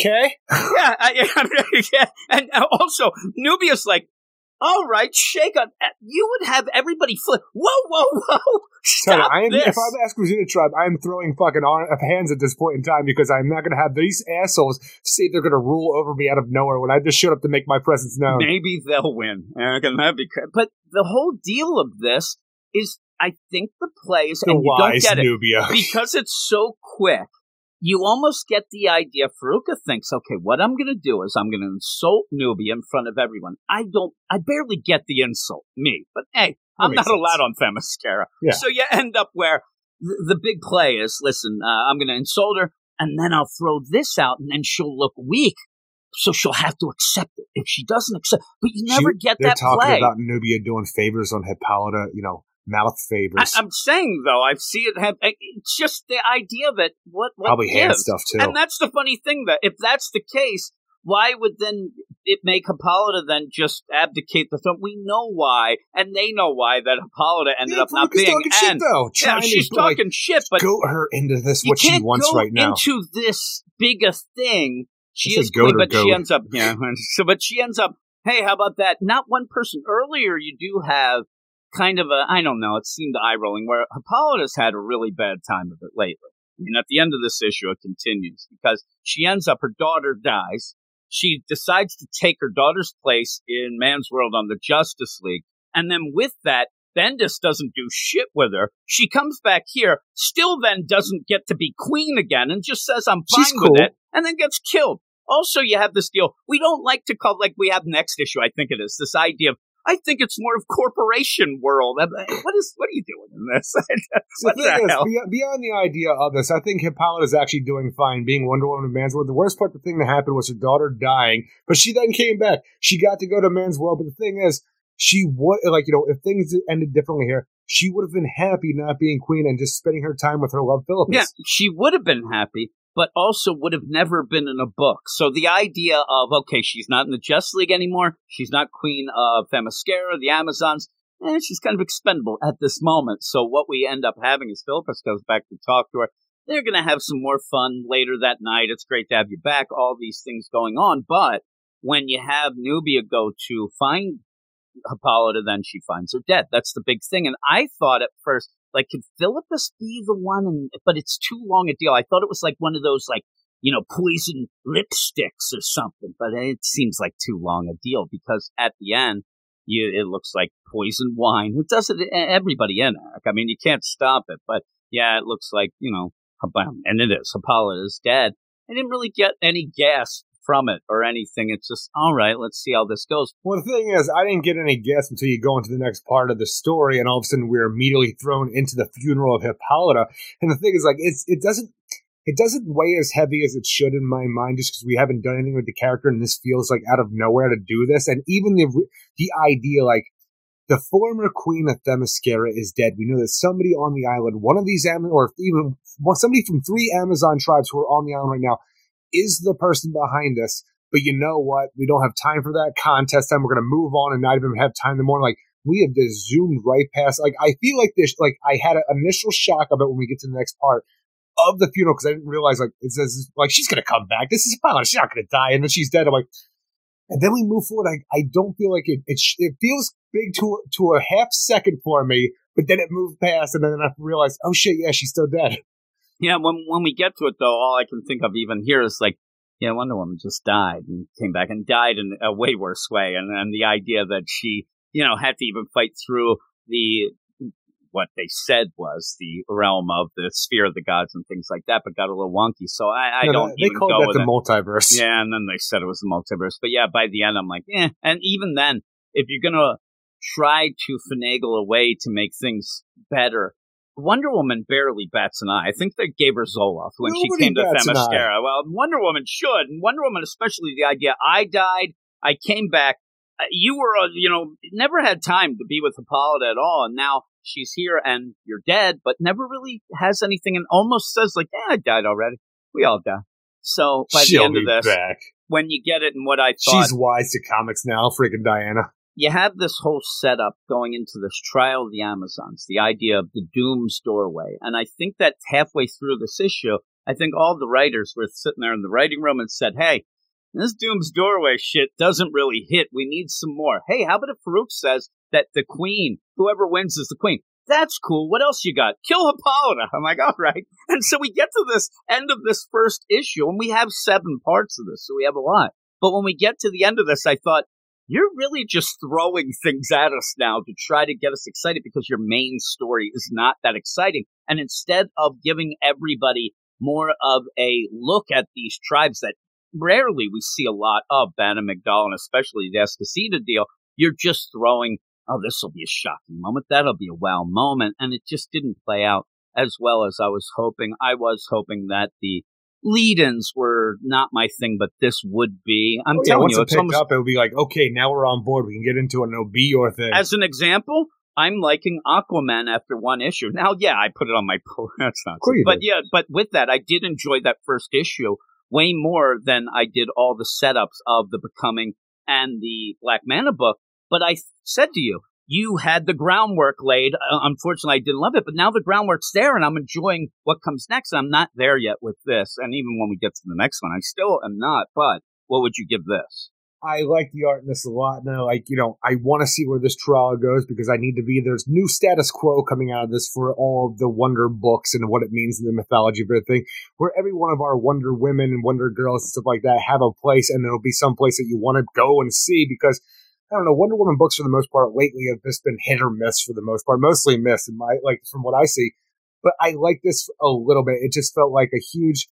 Okay. Yeah, I, I mean, yeah. and also Nubia's like, all right, shake on. Eh, you would have everybody flip. Whoa, whoa, whoa! Tell you, I am, this. if I'm Esquecida tribe, I'm throwing fucking ar- uh, hands at this point in time because I'm not going to have these assholes say they're going to rule over me out of nowhere when I just showed up to make my presence known. Maybe they'll win. Eh, and that'd be cra- But the whole deal of this is, I think the plays, The and you don't wise get it Nubia. because it's so quick. You almost get the idea. Faruka thinks, okay, what I'm going to do is I'm going to insult Nubia in front of everyone. I don't, I barely get the insult, me. But hey, I'm not sense. allowed on Themyscira. Yeah. So you end up where the, the big play is, listen, uh, I'm going to insult her, and then I'll throw this out, and then she'll look weak. So she'll have to accept it. If she doesn't accept, but you never She- get They're that talking play. about Nubia doing favors on Hippolyta, you know, mouth favors. I'm saying though, I see it have. It's just the idea of it. What, what Probably hand stuff too. And that's the funny thing that if that's the case, why would then it make Hippolyta then just abdicate the throne? We know why, and they know why that Hippolyta ended yeah, up not being. talking shit though. yeah, she's to, like, talking shit, but goat her into this what she wants go right now. into this bigger thing. She I is goat but she ends up yeah. So, but she ends up. Hey, how about that? Not one person. Earlier, you do have kind of a I don't know. It seemed eye rolling where Hippolyta's had a really bad time of it lately. And at the end of this issue, it continues because she ends up. Her daughter dies. She decides to take her daughter's place in Man's World on the Justice League, and then with that, Bendis doesn't do shit with her. She comes back here, still then doesn't get to be queen again, and just says, I'm fine She's with it, and then gets killed. Also, you have this deal. We don't like to call, like we have next issue, I think it is, this idea of, I think it's more of corporation world. What is, what are you doing in this? what the the, is, hell? beyond, beyond the idea of this, I think Hippolyta is actually doing fine being Wonder Woman in Man's World. The worst part, the thing that happened was her daughter dying, but she then came back. She got to go to Man's World, but the thing is, she would, like, you know, if things ended differently here, she would have been happy not being queen and just spending her time with her love Philippus. Yeah, she would have been happy, but also would have never been in a book. So the idea of okay, she's not in the Justice League anymore. She's not queen of Themyscira, the Amazons. Eh, she's kind of expendable at this moment. So what we end up having is Philippus goes back to talk to her. they're going to have some more fun later that night. It's great to have you back. All these things going on. But when you have Nubia go to find Hippolyta, then she finds her dead. That's the big thing. And I thought at first, like, could Philippus be the one? And, but it's too long a deal. I thought it was like one of those, like, you know, poison lipsticks or something. But it seems like too long a deal because at the end, you, it looks like poison wine. It does it everybody in it. I mean, you can't stop it. But yeah, it looks like, you know, and it is. Hippolyta is dead. I didn't really get any gas from it or anything. It's just, all right, let's see how this goes. Well, the thing is, I didn't get any guess until you go into the next part of the story, and all of a sudden we're immediately thrown into the funeral of Hippolyta. And the thing is, like, it's it doesn't it doesn't weigh as heavy as it should in my mind just because we haven't done anything with the character and this feels like out of nowhere to do this and even the the idea like the former queen of Themyscira is dead. We know that somebody on the island, one of these, Am- or even somebody from three Amazon tribes who are on the island right now, is the person behind us. But you know what? We don't have time for that contest time. We're going to move on and not even have time in the morning. Like, we have just zoomed right past. Like, I feel like this, like, I had an initial shock of it when we get to the next part of the funeral because I didn't realize, like, it says, like, she's going to come back. This is a pilot. She's not going to die. And then she's dead. I'm like, and then we move forward. I, I don't feel like it, it, it feels big to, to a half second for me, but then it moved past and then I realized, oh shit, yeah, she's still dead. Yeah, when when we get to it though, all I can think of even here is like, yeah, Wonder Woman just died and came back and died in a way worse way, and and the idea that she, you know, had to even fight through the what they said was the realm of the sphere of the gods and things like that, but got a little wonky. So I, I no, don't. They called that the it. multiverse. Yeah, and then they said it was the multiverse. But yeah, by the end, I'm like, eh. And even then, if you're gonna try to finagle a way to make things better, Wonder Woman barely bats an eye. I think they gave her Zoloft when Nobody she came to Themyscira. Well, Wonder Woman should. And Wonder Woman, especially the idea I died, I came back. Uh, you were, uh, you know, never had time to be with Hippolyta at all. And now she's here and you're dead, but never really has anything and almost says, like, yeah, I died already. We all die. So by She'll the end of this, back. when you get it and what I thought. She's wise to comics now, freaking Diana you have this whole setup going into this trial of the Amazons, the idea of the Doom's doorway. And I think that halfway through this issue, I think all the writers were sitting there in the writing room and said, Hey, this Doom's doorway shit doesn't really hit. We need some more. Hey, how about if Farouk says that the queen, whoever wins is the queen? That's cool. What else you got? Kill Hippolyta. I'm like, all right. And so we get to this end of this first issue, and we have seven parts of this, so we have a lot. But when we get to the end of this, I thought, you're really just throwing things at us now to try to get us excited because your main story is not that exciting. And instead of giving everybody more of a look at these tribes that rarely we see a lot of, Bana Mighdall, and especially the Esquecida deal, you're just throwing, oh, this will be a shocking moment. That'll be a wow moment. And it just didn't play out as well as I was hoping. I was hoping that the lead-ins were not my thing, but this would be. I'm oh, yeah, telling you, it it's almost, up, it would be like, okay, now we're on board. We can get into it. No, be your thing. as an example. I'm liking Aquaman after one issue. Now, yeah, I put it on my. That's not, Cool but did. yeah, but with that, I did enjoy that first issue way more than I did all the setups of the Becoming and the Black Manta book. But I said to you, you had the groundwork laid. Uh, unfortunately, I didn't love it, but now the groundwork's there, and I'm enjoying what comes next. I'm not there yet with this, and even when we get to the next one, I still am not. But what would you give this? I like the art in this a lot. I like, you know, I want to see where this trial goes because I need to be there's new status quo coming out of this for all of the Wonder books and what it means in the mythology of everything, where every one of our Wonder women and Wonder girls and stuff like that have a place and there'll be some place that you want to go and see because I don't know, Wonder Woman books for the most part lately have just been hit or miss for the most part, mostly miss in my like from what I see. But I like this a little bit. It just felt like a huge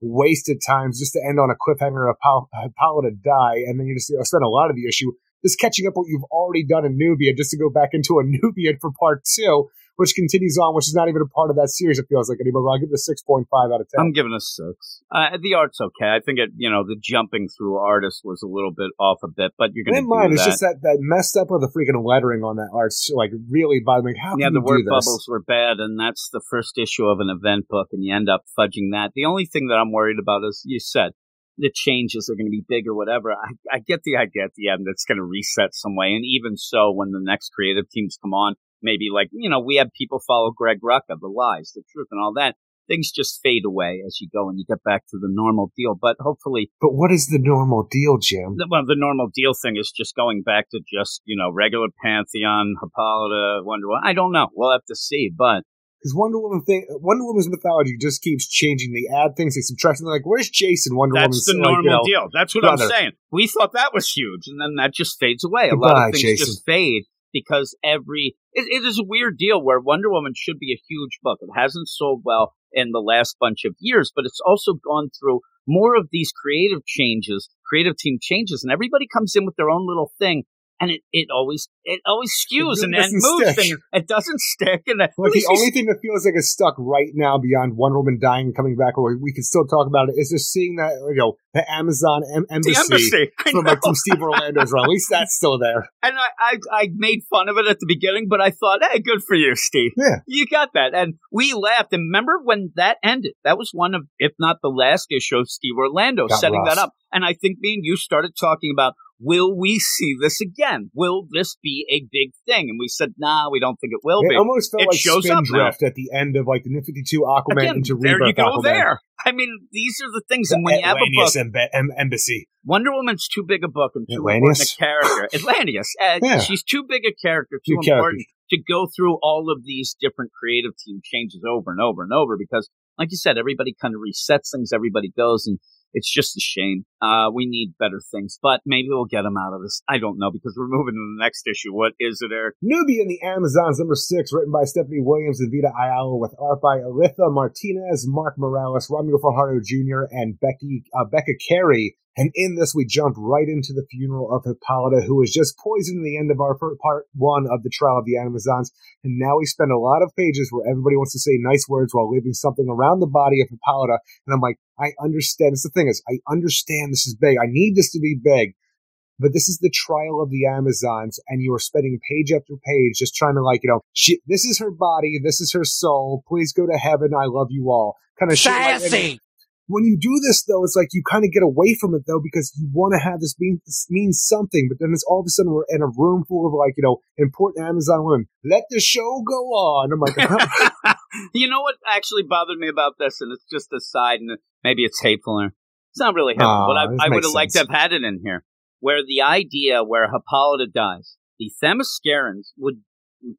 wasted times just to end on a cliffhanger of Paula to die, and then you just you know, spend a lot of the issue just catching up what you've already done in Nubia, just to go back into a Nubia for part two, which continues on, which is not even a part of that series. It feels like anymore. I'll give it a six point five out of ten. I'm giving a six. Uh, the art's okay. I think it, you know, the jumping through artist was a little bit off a bit, but you're going to mind. It's just that that messed up of the freaking lettering on that art's like really bothering me. How yeah, the word this? bubbles were bad, and that's the first issue of an event book, and you end up fudging that. The only thing that I'm worried about is you said the changes are going to be big or whatever. I, I get the idea at the end that's going to reset some way, and even so, when the next creative teams come on, maybe like you know we have people follow Greg Rucka, the lies, the truth, and all that. things just fade away as you go and you get back to the normal deal. But hopefully, But what is the normal deal, Jim? the, well, the normal deal thing is just going back to just you know regular Pantheon, Hippolyta, Wonder Woman. I don't know. We'll have to see. But Because Wonder Woman thing, Wonder Woman's mythology just keeps changing. They add things, they subtract. And they're like, "Where's Jason?" Wonder Woman. that's Woman's the like, normal you know, deal. That's what brother. I'm saying. We thought that was huge, and then that just fades away. a lot of things Jason. just fade because every it, it is a weird deal where Wonder Woman should be a huge book. It hasn't sold well in the last bunch of years, but it's also gone through more of these creative changes, creative team changes, and everybody comes in with their own little thing. And it, it always it always skews It and, and moves stick. things. It doesn't stick. And at Like the only thing that feels like it's stuck right now beyond Wonder Woman dying and coming back, or we can still talk about it, is just seeing that you know the Amazon em- the embassy, embassy. From like from Steve Orlando's run. At least that's still there. And I, I, I made fun of it at the beginning, but I thought, hey, good for you, Steve. Yeah. You got that. And we laughed. And remember when that ended? That was one of, if not the last issue of Steve Orlando God setting that up. And I think me and you started talking about, will we see this again? Will this be a big thing? And we said, nah, we don't think it will It be. almost felt It like shows up now. Spindrift at the end of like the New Fifty Two Aquaman Again, into there you go Aquaman. there. I mean, these are the things. The and when you have a book, Atlantis em- embassy. Wonder Woman's too big a book and too Atlantis? important a character. Atlantis. Uh, Yeah. She's too big a character, too Two important to go through all of these different creative team changes over and over and over because, like you said, everybody kind of resets things, everybody goes, and it's just a shame. Uh, we need better things, but maybe we'll get them out of this. I don't know because we're moving to the next issue. What is it, Eric? Nubia in the Amazons, number six, written by Stephanie Williams and Vita Ayala, with art by Alitha Martinez, Mark Morales, Romulo Fajardo Jr., and Becky uh, Becca Carey. And in this, we jump right into the funeral of Hippolyta, who was just poisoned in the end of our part one of the trial of the Amazons. And now we spend a lot of pages where everybody wants to say nice words while leaving something around the body of Hippolyta. And I'm like, I understand. It's the thing is, I understand this is big. I need this to be big but this is the trial of the Amazons, and you are spending page after page just trying to like, you know, she, this is her body, this is her soul. Please go to heaven. I love you all. Kind of shit. like- when you do this, though, it's like you kind of get away from it, though, because you want to have this mean this mean something. But then it's all of a sudden we're in a room full of like, you know, important Amazon women. Let the show go on. I'm like, you know what actually bothered me about this, and it's just a side, and maybe it's hateful. Or it's not really hateful, but I, I would have liked to have had it in here, where the idea where Hippolyta dies, the Themyscirans would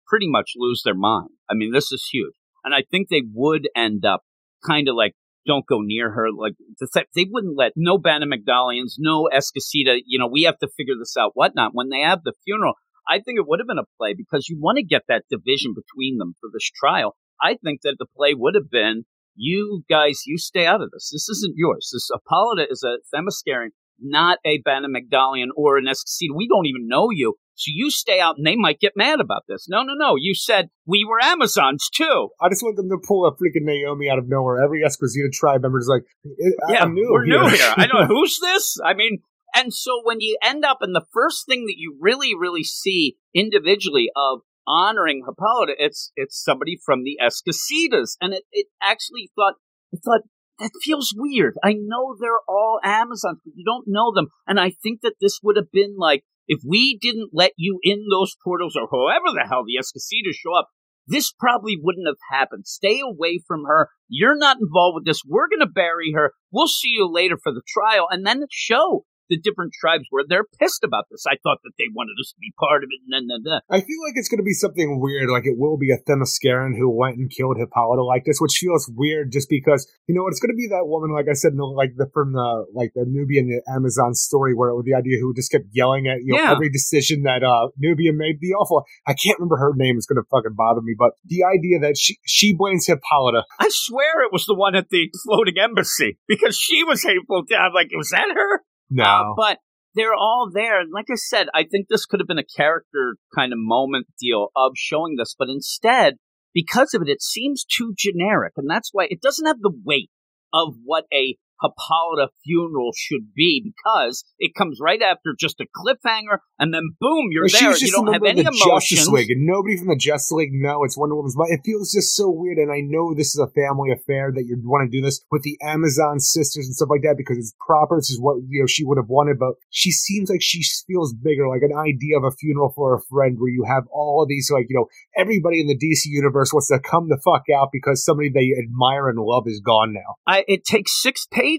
pretty much lose their mind. I mean, this is huge, and I think they would end up kind of like. Don't go near her. Like the th- they wouldn't let no Bana Mighdallians, no Esquecida. You know, we have to figure this out. Whatnot. When they have the funeral, I think it would have been a play because you want to get that division between them for this trial. I think that the play would have been you guys, you stay out of this. This isn't yours. This Hippolyta is a Themyscirian, not a Bana Mighdallian or an Esquecida. We don't even know you. So you stay out and they might get mad about this. No, no, no. You said we were Amazons too. I just want them to pull a freaking Naomi out of nowhere. Every Esquecida tribe member is like, eh, I- yeah, I'm new we're here. new here. I know who's this. I mean, and so when you end up, and the first thing that you really, really see individually of honoring Hippolyta, it's it's somebody from the Esquecidas, and it, it actually thought I thought that feels weird. I know they're all Amazons, but you don't know them, and I think that this would have been like if we didn't let you in those portals, or however the hell the Esquecidas show up. This probably wouldn't have happened. Stay away from her. You're not involved with this. We're going to bury her. We'll see you later for the trial. And then the show the different tribes were. They're pissed about this. I thought that they wanted us to be part of it. And then, then. I feel like it's going to be something weird, like it will be a Themysciran who went and killed Hippolyta like this, which feels weird just because, you know, it's going to be that woman, like I said, in the, like the, from the, like the Nubian Amazon story where it was the idea who just kept yelling at, you know, Yeah. every decision that, uh, Nubia made the awful. I can't remember her name. It's going to fucking bother me, but the idea that she, she blames Hippolyta. I swear it was the one at the floating embassy because she was hateful. To, I'm like, was that her? No. Uh, but they're all there. And like I said, I think this could have been a character kind of moment deal of showing this, but instead, because of it, it seems too generic. And that's why it doesn't have the weight of what a Hippolyta funeral should be because it comes right after just a cliffhanger, and then boom, you're Well, there. You don't have any the emotions. Justice League, and nobody from the Justice League No, it's Wonder Woman's. But it feels just so weird, and I know this is a family affair that you want to do this with the Amazon sisters and stuff like that because it's proper. This is what you know she would have wanted, but she seems like she feels bigger, like an idea of a funeral for a friend, where you have all of these, like you know, everybody in the DC universe wants to come the fuck out because somebody they admire and love is gone now. I, it takes six pages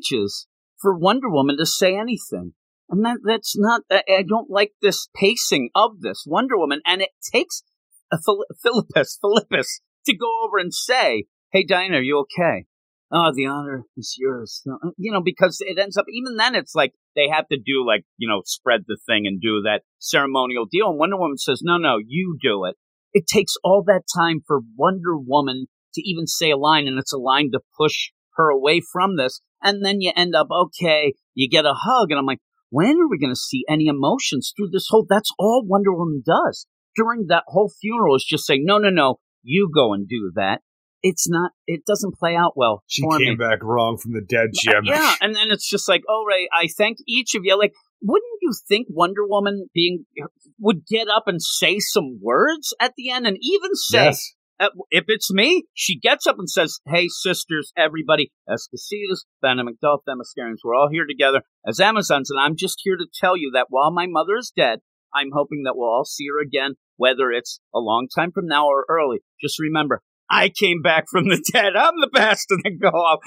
for Wonder Woman to say anything. And that, that's not, I, I don't like this pacing of this Wonder Woman. And it takes a Phil- Philippus, Philippus to go over and say, Hey, Diana, are you okay? Oh, the honor is yours. Uh, you know, because it ends up, even then, it's like they have to do, like, you know, spread the thing and do that ceremonial deal. And Wonder Woman says, No, no, you do it. It takes all that time for Wonder Woman to even say a line, and it's a line to push her away from this. And then you end up, okay, you get a hug, and I'm like, when are we going to see any emotions through this whole? That's all Wonder Woman does during that whole funeral is just saying, no, no, no, you go and do that. It's not. It doesn't play out well She came me. back wrong from the dead, uh, Jim. Yeah, and then it's just like, all right, I thank each of you. Like, wouldn't you think Wonder Woman being would get up and say some words at the end, and even say, Yes. Uh, if it's me, she gets up and says, "Hey, sisters, everybody, Esquecidas, Bana Mighdall, Themyscirians, we're all here together as Amazons, and I'm just here to tell you that while my mother is dead, I'm hoping that we'll all see her again, whether it's a long time from now or early. Just remember." I came back from the dead. I'm the best, and then go off.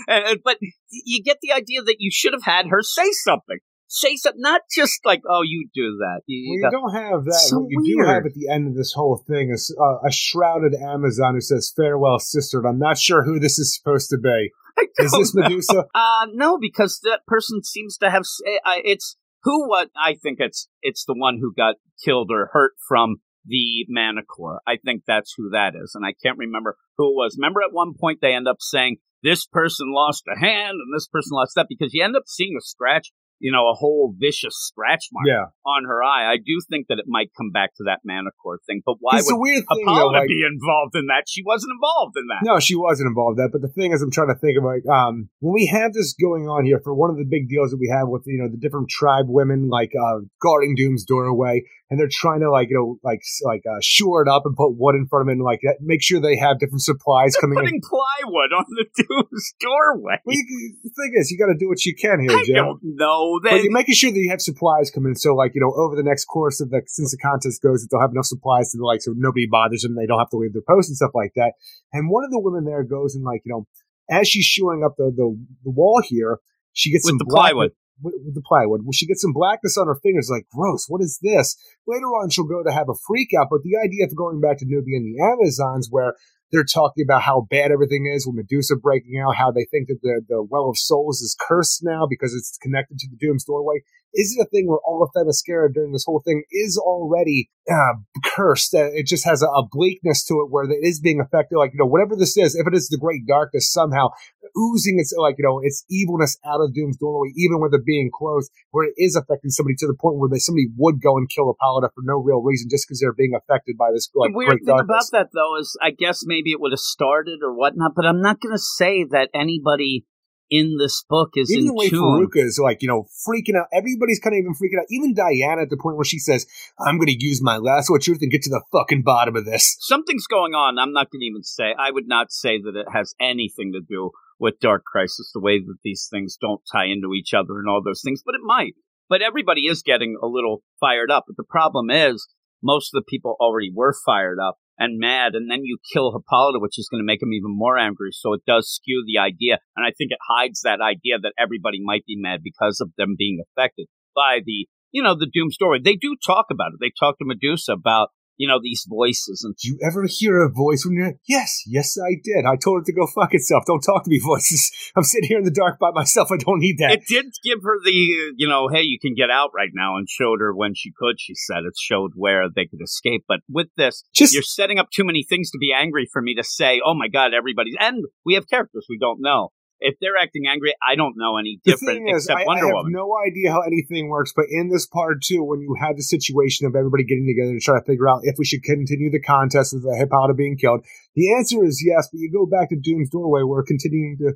But you get the idea that you should have had her say something. Say something, not just like, "Oh, you do that." You- Well, you don't have that. So what you do have at the end of this whole thing is uh, a shrouded Amazon who says "Farewell, sister." And I'm not sure who this is supposed to be. I Is don't this know. Medusa? Uh, no, because that person seems to have. s- eh, It's who? What? I think it's it's the one who got killed or hurt from the Manticore. I think that's who that is, and I can't remember who it was. Remember, at one point they end up saying this person lost a hand and this person lost that because you end up seeing a scratch. You know, a whole vicious scratch mark Yeah, on her eye. I do think that it might come back to that Manticore thing, but why it's a would weird thing though. Apollo Like, be involved in that? She wasn't involved in that. no, she wasn't involved in that. But the thing is, I'm trying to think of like um, when we have this going on here for one of the big deals that we have with you know the different tribe women like uh, guarding Doom's doorway, and they're trying to like you know like like uh, shore it up and put wood in front of it and like that, make sure they have different supplies coming in. Putting plywood on the dude's doorway. Well, you, the thing is, you got to do what you can here, I Jim. don't know. But That you're making sure that you have supplies coming. so like you know, over the next course of the since the contest goes, that they'll have enough supplies to like so nobody bothers them, they don't have to leave their post and stuff like that. And one of the women there goes and like you know, as she's shoring up the the, the wall here, she gets With some the plywood. With, the plywood, she gets some blackness on her fingers. Like, gross. What is this? Later on, she'll go to have a freak out. But the idea of going back to Nubia and the Amazons, where they're talking about how bad everything is with Medusa breaking out, how they think that the, the Well of Souls is cursed now because it's connected to the Doom's doorway. Is it a thing where all of Themyscira during this whole thing is already uh, cursed? Uh, it just has a, a bleakness to it where it is being affected. Like, you know, whatever this is, if it is the Great Darkness somehow oozing its, like, you know, its evilness out of Doom's doorway, even with it being closed, where it is affecting somebody to the point where they, somebody would go and kill a Hippolyta for no real reason just because they're being affected by this, like, the weird thing Darkness. about that, though, is I guess maybe it would have started or whatnot, but I'm not going to say that anybody in this book is Even in way tune. Faruka is like, you know, freaking out. Everybody's kind of even freaking out. Even Diana at the point where she says, I'm going to use my lasso of truth and get to the fucking bottom of this. Something's going on. I'm not going to even say. I would not say that it has anything to do with Dark Crisis, the way that these things don't tie into each other and all those things, but it might. But everybody is getting a little fired up. But the problem is, most of the people already were fired up and mad, and then you kill Hippolyta, which is going to make him even more angry. So it does skew the idea, and I think it hides that idea that everybody might be mad because of them being affected by the, you know, the Doom story. They do talk about it. They talk to Medusa about, you know, these voices and Do you ever hear a voice when you're, yes, yes, I did. I told it to go fuck itself. Don't talk to me, voices. I'm sitting here in the dark by myself. I don't need that. It did give her the, you know, hey, you can get out right now, and showed her when she could. She said it showed where they could escape. But with this, Just you're setting up too many things to be angry for me to say, oh my god, everybody's. And we have characters we don't know. If they're acting angry, I don't know any The different is, except I, I Wonder have Woman. no idea how anything works, but in this part too, when you have the situation of everybody getting together to try to figure out if we should continue the contest with the Hippolyta being killed, the answer is yes, but you go back to Doom's Doorway, we're continuing to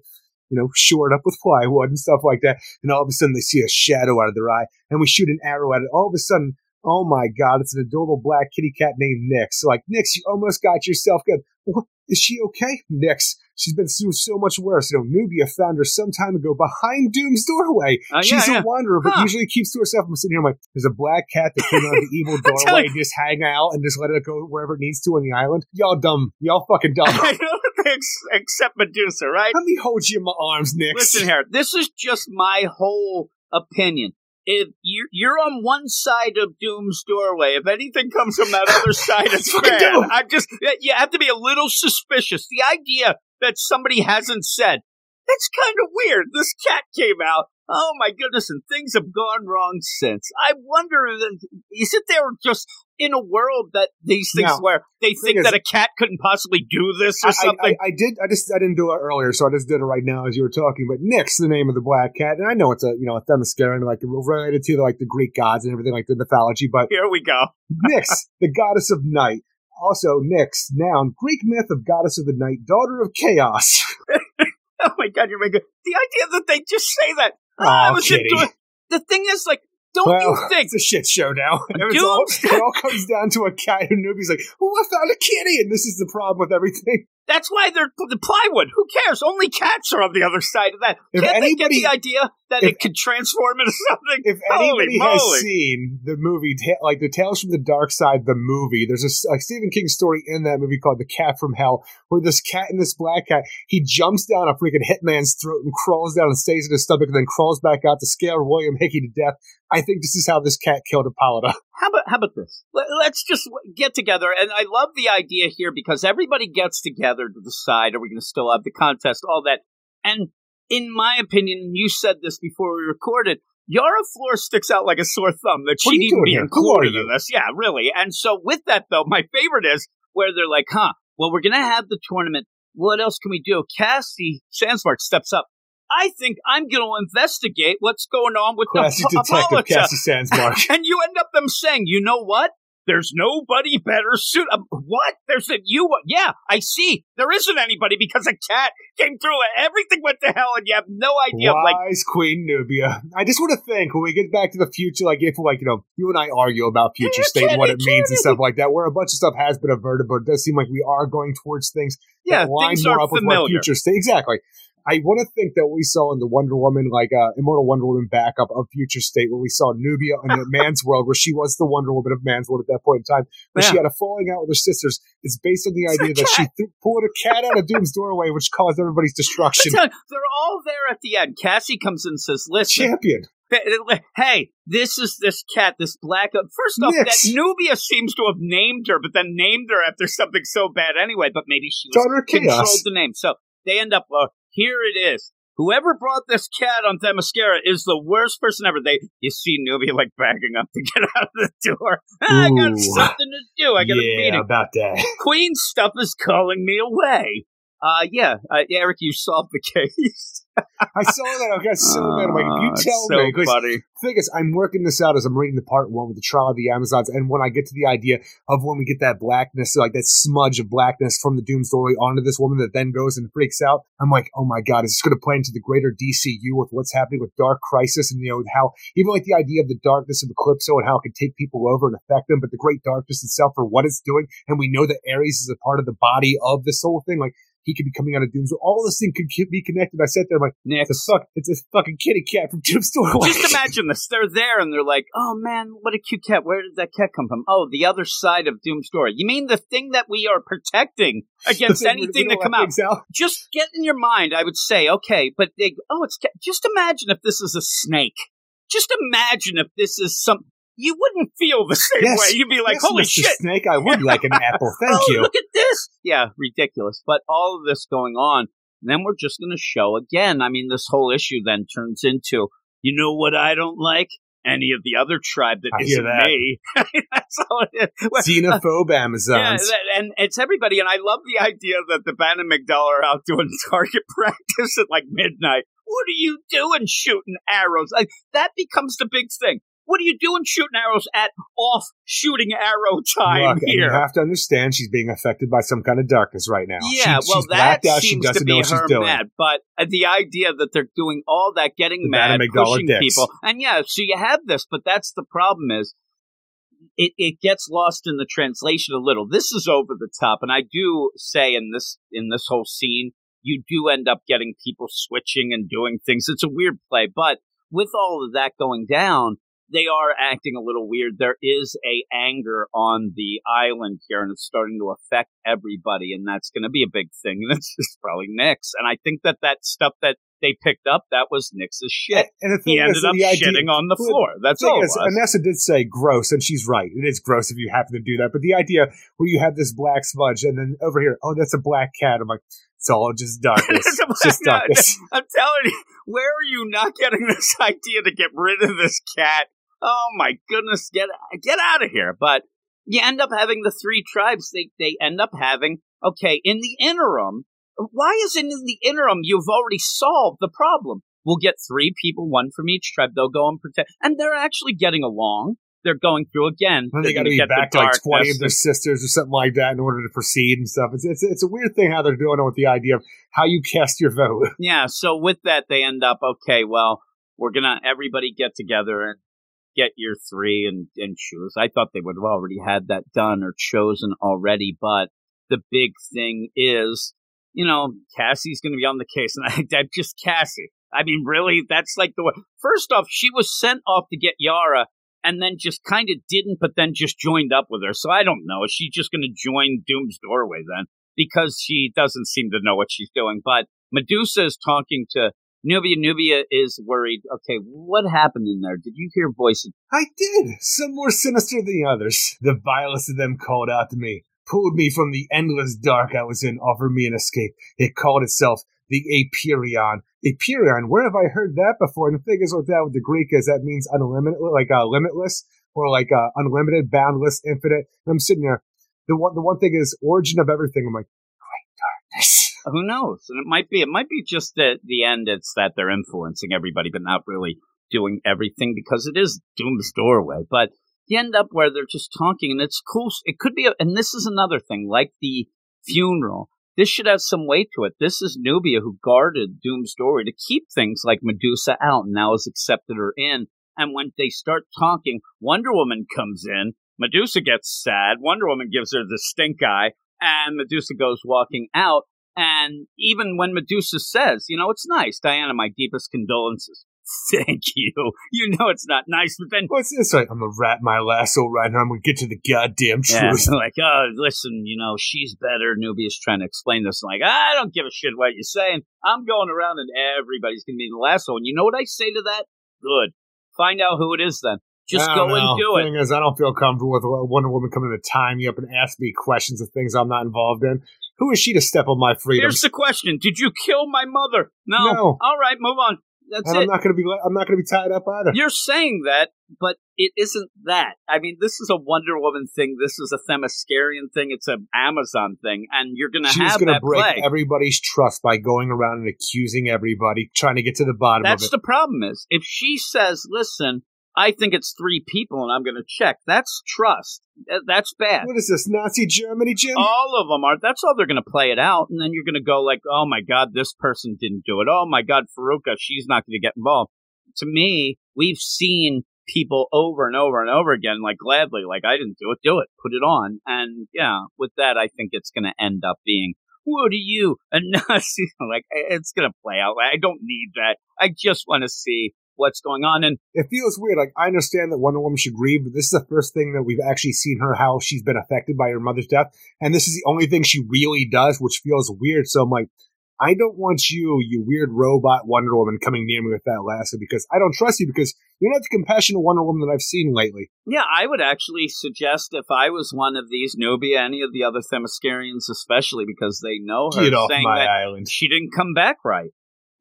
you know, shored up with plywood and stuff like that. And all of a sudden they see a shadow out of their eye and we shoot an arrow at it. All of a sudden, oh my God, it's an adorable black kitty cat named Nix. So like, Nix, you almost got yourself good. What, is she okay? Nix, she's been through so much worse. You know, Nubia found her some time ago behind Doom's doorway. Uh, she's yeah, a yeah. wanderer, but Huh. usually keeps to herself. I'm sitting here, I'm like, there's a black cat that came out of the evil doorway and just hang out and just let it go wherever it needs to on the island. Y'all dumb. Y'all fucking dumb. I except Medusa, right? Let me hold you in my arms, Nix. Listen here, this is just my whole opinion. If you're, you're on one side of Doom's doorway, if anything comes from that other side, it's bad. I'm just, you have to be a little suspicious. The idea that somebody hasn't said, that's kind of weird. This cat came out. Oh my goodness, and things have gone wrong since. I wonder, is it there just in a world that these things Now, where they think is- that a cat couldn't possibly do this or I, something? I, I did. I just. I didn't do it earlier, so I just did it right now as you were talking. But Nyx, the name of the black cat, and I know it's a you know a Themyscira, like related to like the Greek gods and everything like the mythology. But Here we go. Nyx, the goddess of night. Also, Nyx, noun, Greek myth of goddess of the night, daughter of chaos. Oh my god, you're making the idea that they just say that. Oh, I was kitty. into it. The thing is, like, don't well, you think? it's a shit show now? It's all, it all comes down to a cat who Nubi's like, oh, I found a kitty, and this is the problem with everything. That's why they're the plywood. Who cares? Only cats are on the other side of that. If Can't they get the idea that if- it could transform into something? If Holy anybody has moly. seen the movie, like the Tales from the Dark Side, the movie, there's a like Stephen King story in that movie called The Cat from Hell, where this cat and this black cat, he jumps down a freaking hitman's throat and crawls down and stays in his stomach and then crawls back out to scare William Hickey to death. I think this is how this cat killed Hippolyta. How about how about this? Let, let's just get together, and I love the idea here because everybody gets together to decide: Are we going to still have the contest? All that, and in my opinion, you said this before we recorded. Yara Flor sticks out like a sore thumb that even doing be here? Who are included in this. Yeah, really. And so with that though, my favorite is where they're like, "Huh? Well, we're going to have the tournament. What else can we do?" Cassie Sandsmark steps up. I think I'm going to investigate what's going on with Classy the detective Hippolyta." Cassie Sandsmark. and you end up them saying, you know what? There's nobody better suit. Um, what? There's a you. Yeah, I see. There isn't anybody because a cat came through and everything went to hell, and you have no idea. I'm like, Wise Queen Nubia. I just want to think when we get back to the future, like if like you know you and I argue about future state and what it means and stuff like that, where a bunch of stuff has been averted, but it does seem like we are going towards things yeah, that line things more are up with what familiar. future state. Exactly. I want to think that we saw in the Wonder Woman, like uh, Immortal Wonder Woman backup of Future State, where we saw Nubia in the Man's World, where she was the Wonder Woman of Man's World at that point in time, where she had a falling out with her sisters. It's based on the It's idea that she th- pulled a cat out of Doom's doorway, which caused everybody's destruction. I'm telling you, They're all there at the end. Cassie comes in and says, "Listen, Champion. hey, this is this cat, this black. First off, Nix. that Nubia seems to have named her, but then named her after something so bad anyway. But maybe she was Daughter controlled Chaos. the name. So they end up, uh, here it is. Whoever brought this cat on Themyscira is the worst person ever. They, you see Nubia like backing up to get out of the door. I got something to do. I got a yeah, meeting. about that. Queen stuff is calling me away. Uh, yeah, uh, Eric, you solved the case. I saw that. I got so mad. I'm like, if you Uh, tell so me, funny. the thing is, I'm working this out as I'm reading the part one with the trial of the Amazons, and when I get to the idea of when we get that blackness, like that smudge of blackness from the Doom story onto this woman that then goes and freaks out, I'm like, oh my god, is this going to play into the greater DCU with what's happening with Dark Crisis and you know how even like the idea of the darkness of Eclipso and how it can take people over and affect them, but the great darkness itself for what it's doing, and we know that Ares is a part of the body of this whole thing, like. He could be coming out of Doom. So all this thing could be connected. I sat there, I'm like, Nick, it's a fuck, it's a fucking kitty cat from Doom Story. just imagine this. They're there and they're like, oh man, what a cute cat. Where did that cat come from? Oh, the other side of Doom Story. You mean the thing that we are protecting against anything that come out? out. Just get in your mind, I would say, okay, but they, oh, it's, just imagine if this is a snake. Just imagine if this is some, you wouldn't feel the same Yes. way. You'd be like, Yes, holy Mr. shit, Snake, I would like an apple. Thank oh, you. Look at this. Yeah, ridiculous. But all of this going on, then we're just going to show again. I mean, this whole issue then turns into, you know what I don't like? Any of the other tribe that I isn't that. me. That's all it is. Xenophobe yeah, Amazons. that- and it's everybody. And I love the idea that the Ban and McDowell are out doing target practice at like midnight. What are you doing shooting arrows? Like that becomes the big thing. What are you doing shooting arrows at off shooting arrow time Look, here? you have to understand she's being affected by some kind of darkness right now. Yeah, She- well, she's that blacked out. She seems doesn't to know be she's her doing. mad. But uh, the idea that they're doing all that, getting The mad, pushing dicks. people, and yeah, so you have this, but that's the problem is it, it gets lost in the translation a little. This is over the top, and I do say in this in this whole scene, you do end up getting people switching and doing things. It's a weird play, but with all of that going down, they are acting a little weird. There is a anger on the island here, and it's starting to affect everybody, and that's going to be a big thing. And it's just probably Nick's. And I think that that stuff that they picked up that was Nick's shit. And the thing He is, ended up the idea, shitting on the floor. That's all. It is, was. Anessa did say gross, and she's right. It is gross if you happen to do that. But the idea where you have this black smudge, and then over here, oh, that's a black cat. I'm like, it's all just darkness. It's just darkness. I'm telling you, where are you not getting this idea to get rid of this cat? Oh my goodness, get get out of here! But you end up having the three tribes. They they end up having okay. In the interim, why isn't in the interim you've already solved the problem? We'll get three people, one from each tribe. They'll go and protect, and they're actually getting along. They're going through again. And they got to be get back to like 20 of their sisters or something like that in order to proceed and stuff. It's, it's, it's a weird thing how they're doing it with the idea of how you cast your vote. Yeah, so with that, they end up okay. Well, we're gonna everybody get together and get your three and and choose. I thought they would have already had that done or chosen already, but the big thing is, you know, Cassie's gonna be on the case, and I, I'm just Cassie. I mean, really, that's like the way. First off, she was sent off to get Yara. And then just kind of didn't, but then just joined up with her. So I don't know. Is she just going to join Doom's doorway then? Because she doesn't seem to know what she's doing. But Medusa is talking to Nubia. Nubia is worried. Okay, what happened in there? Did you hear voices? I did. Some more sinister than the others. The vilest of them called out to me, pulled me from the endless dark I was in, offered me an escape. It called itself the Apeiron. Apeiron, where have I heard that before? And the thing is with that with the Greek is that means unlimited, like uh, limitless, or like uh, unlimited, boundless, infinite. And I'm sitting there. The one, the one thing is origin of everything. I'm like, great darkness. Who knows? And it might be. It might be just at the end. It's that they're influencing everybody, but not really doing everything because it is Doom's doorway. But you end up where they're just talking, and it's cool. It could be, a, and this is another thing, like the funeral. This should have some weight to it. This is Nubia who guarded Doom's doorway to keep things like Medusa out, and now has accepted her in. And when they start talking, Wonder Woman comes in. Medusa gets sad. Wonder Woman gives her the stink eye, and Medusa goes walking out. And even when Medusa says, you know, it's nice, Diana, my deepest condolences. Thank you. You know it's not nice, but then What's this? Like, I'm gonna wrap my lasso right now. I'm gonna get to the goddamn yeah, truth. like, oh, listen, you know, she's better. Nubia's trying to explain this. Like, I don't give a shit what you're saying. I'm going around and everybody's going to be the lasso. And you know what I say to that? Good. Find out who it is then. Just go don't and know. do it. Thing is, I don't feel comfortable with a Wonder Woman coming to tie me up and ask me questions of things I'm not involved in. Who is she to step on my freedom? Here's the question: Did you kill my mother? No. No. All right, move on. That's and it. I'm not going to be. I'm not going to be tied up either. You're saying that, but it isn't that. I mean, this is a Wonder Woman thing. This is a Themyscirian thing. It's an Amazon thing, and you're going to have going to that break play. everybody's trust by going around and accusing everybody, trying to get to the bottom That's of it. the problem. Is if she says, "Listen, I think it's three people, and I'm going to check," that's trust. That's bad. what is this Nazi Germany, Jim? all of them are. That's all they're going to play it out, and then you're going to go like, "Oh my God, this person didn't do it. Oh my God, Faruka, she's not going to get involved." To me, we've seen people over and over and over again, like gladly, like I didn't do it, do it, put it on, and yeah, with that, I think it's going to end up being. What are you? And like it's gonna play out. I don't need that. I just want to see what's going on. And it feels weird. Like I understand that Wonder Woman should grieve, but this is the first thing that we've actually seen her how she's been affected by her mother's death, and this is the only thing she really does, which feels weird. So I'm like, I don't want you, you weird robot Wonder Woman, coming near me with that lasso because I don't trust you because you're not the compassionate Wonder Woman that I've seen lately. Yeah, I would actually suggest if I was one of these Nubia, any of the other Themyscirians, especially because they know her, Get off saying my that island. she didn't come back right.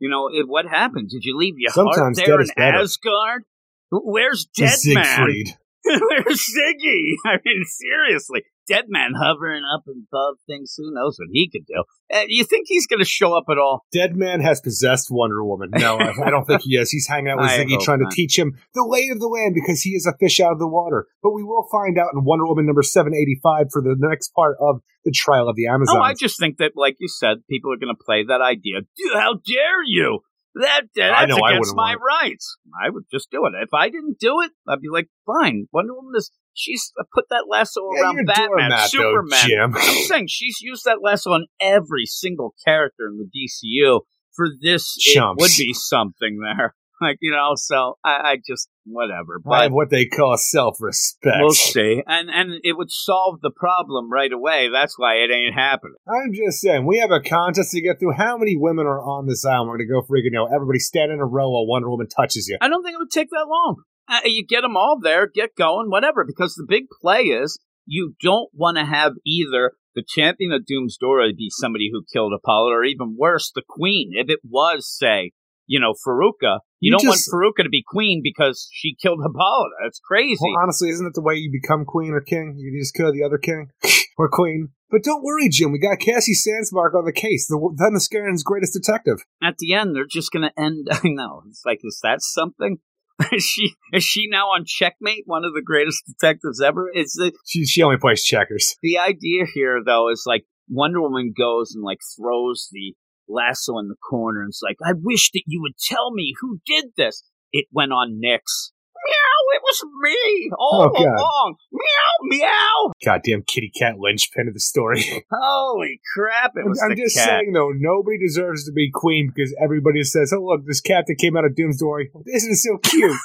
You know, it, what happened? Did you leave your Sometimes heart there in. Asgard? Where's Dead Man? Siegfried. Where's Ziggy? I mean, seriously, Deadman hovering up above things. Who knows what he could do? Uh, you think he's going to show up at all? Deadman has possessed Wonder Woman. No, I, I don't think he is. He's hanging out with Ziggy, trying not. to teach him the lay of the land because he is a fish out of the water. But we will find out in Wonder Woman number seven eighty five for the next part of the trial of the Amazon. Oh, I just think that, like you said, people are going to play that idea. How dare you? That that's against my rights. I would just do it. If I didn't do it, I'd be like, fine. Wonder Woman is she's uh, put that lasso Yeah, around Batman, though, Superman. Jim. I'm saying she's used that lasso on every single character in the DCU. For this, Chumps. it would be something there. Like you know, so I, I just whatever. I have what they call self respect. we'll see, and and it would solve the problem right away. That's why it ain't happening. I'm just saying, we have a contest to get through. How many women are on this island? We're going to go freaking, you know, everybody stand in a row while Wonder Woman touches you. I don't think it would take that long. Uh, you get them all there, get going, whatever. Because the big play is you don't want to have either the champion of Doomsdora be somebody who killed Apollo, or even worse, the queen. If it was, say, you know, Faruka, you, You don't just- want Faruka to be queen because she killed Apollo. That's crazy. Well, honestly, isn't it the way you become queen or king? You just kill the other king or queen. But don't worry, Jim. We got Cassie Sandsmark on the case, the Themysciran's greatest detective. At the end, they're just going to end. I know. It's like, is that something? is she is she now on checkmate? One of the greatest detectives ever. Is it? She she only plays checkers. The idea here, though, is like Wonder Woman goes and like throws the lasso in the corner and it's like, I wish that you would tell me who did this. It went on Nyx. Meow, it was me all Oh, along. Meow, meow. Goddamn kitty cat linchpin of the story. Holy crap, it I'm, was I'm the just cat. saying, though, nobody deserves to be queen because everybody says, "Oh, look, this cat that came out of Doomsday, isn't so cute?"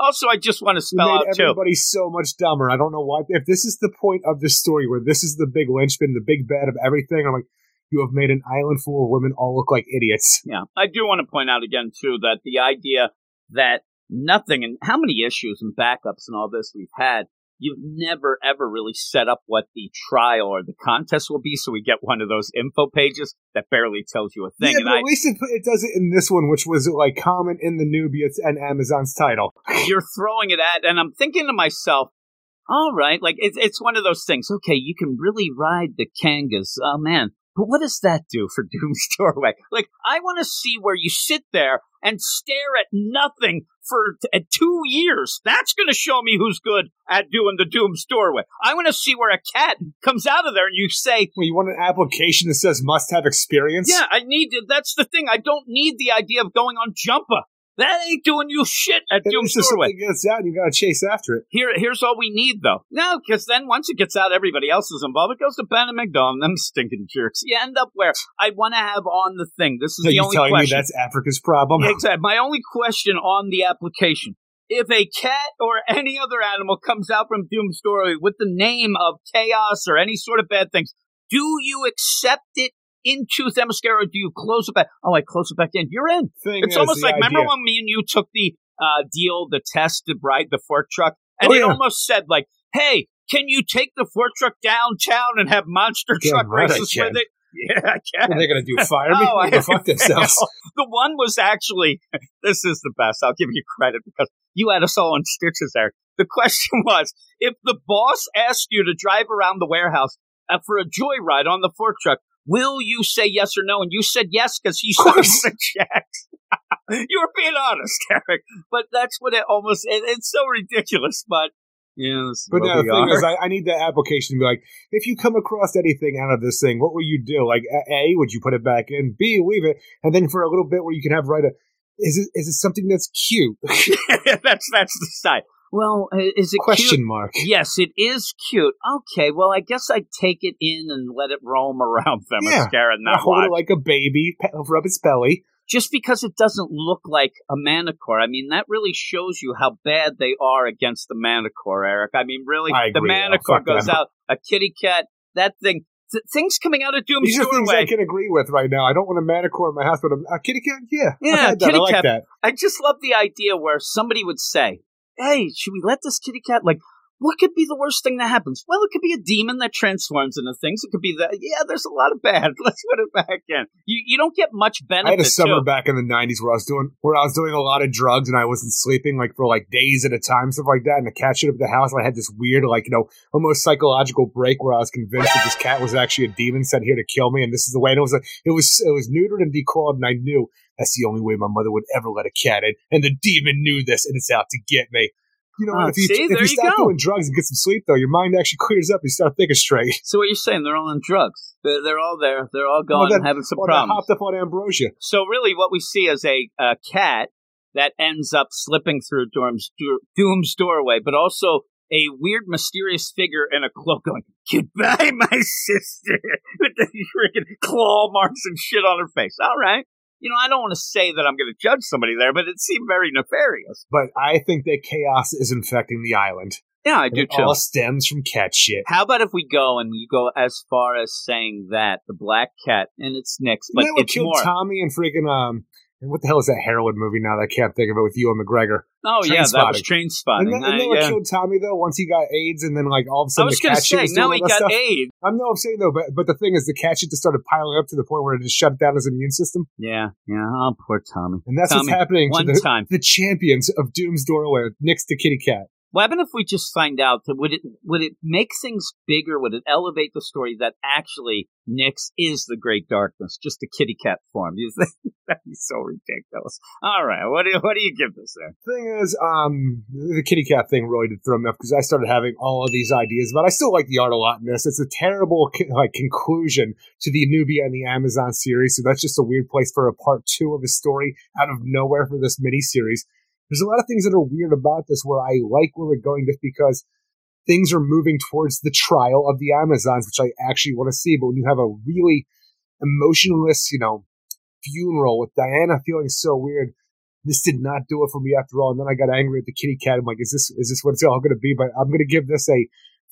Also, I just want to spell out too. everybody so much dumber. I don't know why. If this is the point of the story, where this is the big linchpin, the big bad of everything, I'm like, you have made an island full of women all look like idiots. Yeah, I do want to point out again too that the idea that nothing and how many issues and backups and all this we've had, you've never ever really set up what the trial or the contest will be. So we get one of those info pages that barely tells you a thing. yeah, and but I, at least it, it does it in this one, which was like common in the Nubians and Amazon's title. you're throwing it at, and I'm thinking to myself, all right, like it's it's one of those things. Okay, you can really ride the Kangas. Oh man. But what does that do for Doom's Doorway? Like, I want to see where you sit there and stare at nothing for t- at two years. That's going to show me who's good at doing the Doom's Doorway. I want to see where a cat comes out of there and you say, Well, you want an application that says must have experience? yeah, I need, that's the thing. I don't need the idea of going on Jumpa. That ain't doing you shit at At Doom's least if Doorway. something gets out, you gotta chase after it. Here, here's all we need, though. No, because then once it gets out, everybody else is involved. It goes to Bana Mighdall, them stinking jerks. You end up where I want to have on the thing. This is Are the you only telling question. me that's Faruka's problem? Exactly. My only question on the application: If a cat or any other animal comes out from Doom Story with the name of chaos or any sort of bad things, do you accept it into Themyscira do you close it back? Oh, I close it back in. You're in. Thing It's almost like remember when me and you took the uh, deal, the test to ride the fork truck, and Oh, it yeah. almost said like, "Hey, can you take the fork truck downtown and have monster Damn truck right races with it?" Yeah, I can. What are they gonna do? Fire me? Oh, They fuck themselves. the one was actually this is the best. I'll give you credit because you had us all in stitches there. The question was if the boss asked you to drive around the warehouse uh, for a joyride on the fork truck, will you say yes or no? And you said yes because he Of course. signed the checks. you were being honest, Eric. But that's what it almost. It, it's so ridiculous, but yeah. But what no, the thing are. is, I, I need that application to be like, if you come across anything out of this thing, what will you do? Like, A, A, would you put it back in? B, leave it, and then for a little bit where you can have right a, is it is it something that's cute? that's that's the side. Well, is it cute? Question mark. Yes, it is cute. Okay, well, I guess I'd take it in and let it roam around Themyscira and not Hold it like a baby, rub its belly. Just because it doesn't look like a Manticore, I mean, that really shows you how bad they are against the Manticore, Eric. I mean, really, I the. Oh, manicore Fuck goes them. out, a kitty cat, that thing, th- things coming out of Doom's These are things. I can agree with right now. I don't want a manticore in my house, but a, a kitty cat, yeah, Yeah, I've had that. kitty I like cat. that. I just love the idea where somebody would say, "Hey, should we let this kitty cat like what could be the worst thing that happens? Well, it could be a demon that transforms into things. It could be that. Yeah, there's a lot of bad. Let's put it back in. You you don't get much benefit. I had a summer too. back in the '90s where I was doing where I was doing a lot of drugs and I wasn't sleeping like for like days at a time, stuff like that. And the cat showed up at the house. And I had this weird, like you know, almost psychological break where I was convinced that this cat was actually a demon sent here to kill me, and this is the way. And it was like it was it was neutered and declawed, and I knew that's the only way my mother would ever let a cat in. And the demon knew this, and it's out to get me. You know, Ah, if you see, if there you stop doing drugs and get some sleep, though, your mind actually clears up. And you start thinking straight. So what you're saying? They're all on drugs. They're, they're all there. They're all Well, going then- having some they problems. hopped up on ambrosia. So really, what we see is a, a cat that ends up slipping through Doom's, Doom's doorway, but also a weird, mysterious figure in a cloak going, "Goodbye, my sister," with the freaking claw marks and shit on her face. All right, you know, I don't want to say that I'm going to judge somebody there, but it seemed very nefarious. But I think that chaos is infecting the island. Yeah, I And do it too. all stems from cat shit. How about if we go and you go as far as saying that the black cat and it's Nick's, but Isn't that what it's more. Tommy and freaking um. And What the hell is that heroin movie now that I can't think of it with Ewan McGregor? oh yeah, that was train And spotting. then, and then what yeah. killed Tommy though? Once he got AIDS, and then like all of a sudden was the going to say now he got stuff. AIDS. I know I'm saying though, but but the thing is, the cat shit just started piling up to the point where it just shut down his immune system, Yeah, yeah. Oh, poor Tommy. and that's Tommy, what's happening One to the, time. the champions of Doom's Doorway next to Kitty Cat. What happened if we just find out that would it would it make things bigger? Would it elevate the story that actually Nyx is the Great Darkness, just a kitty cat form? That'd be so ridiculous? All right, what do what do you give this there? Thing is, um, the Kitty Cat thing really did throw me off because I started having all of these ideas, but I still like the art a lot in this. It's a terrible like conclusion to the Nubia and the Amazon series, so that's just a weird place for a part two of a story out of nowhere for this mini series. There's a lot of things that are weird about this where I like where we're going just because things are moving towards the trial of the Amazons, which I actually want to see. But when you have a really emotionless, you know, funeral with Diana feeling so weird, this did not do it for me after all. And then I got angry at the kitty cat. I'm like, is this is this what it's all going to be? But I'm going to give this a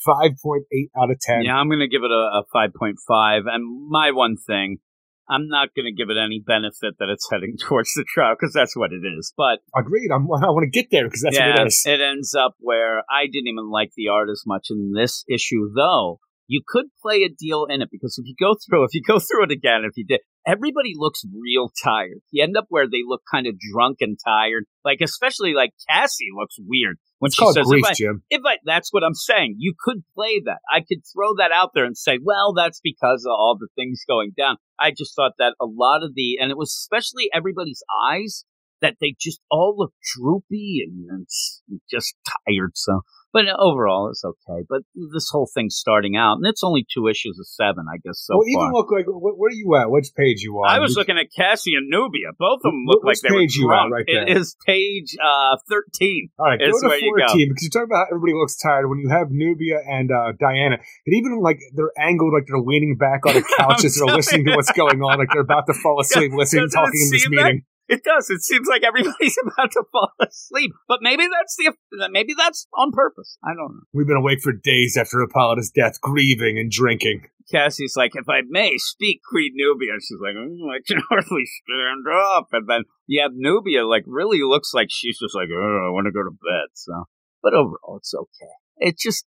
5.8 out of 10. Yeah, I'm going to give it a, a five point five. And my one thing, I'm not going to give it any benefit that it's heading towards the trial because that's what it is. But Agreed. I'm, I want to get there because that's yeah, what it is. it ends up where I didn't even like the art as much in this issue, though. You could play a deal in it because if you go through, if you go through it again, if you did, everybody looks real tired. You end up where they look kind of drunk and tired. Like especially like Cassie looks weird when It's she called says, grief, if I, Jim. if I, that's what I'm saying. You could play that. I could throw that out there and say, well, that's because of all the things going down. I just thought that a lot of the, and it was especially everybody's eyes that they just all look droopy and, and just tired. So, but overall, it's okay. But this whole thing's starting out, and it's only two issues of seven, I guess. So well, far. even look like wh- where are you at? Which page you on? I was We- looking at Cassie and Nubia. Both of them Wh- look like which they were page you at right It there? is page uh, thirteen. All right, go to where you go. 14 because you're talking about how everybody looks tired when you have Nubia and uh, Diana. And even like they're angled, like they're leaning back on the couches, I'm they're listening to what's going on, like they're about to fall asleep, listening, Doesn't talking in this seem that? It does. It seems like everybody's about to fall asleep, but maybe that's the maybe that's on purpose. I don't know. We've been awake for days after Hippolyta's death, grieving and drinking. Cassie's like, if I may speak, Creed Nubia. She's like, mm, I can hardly stand up. And then you have Nubia, like, really looks like she's just like, oh, I want to go to bed. So, but overall, it's okay. It just,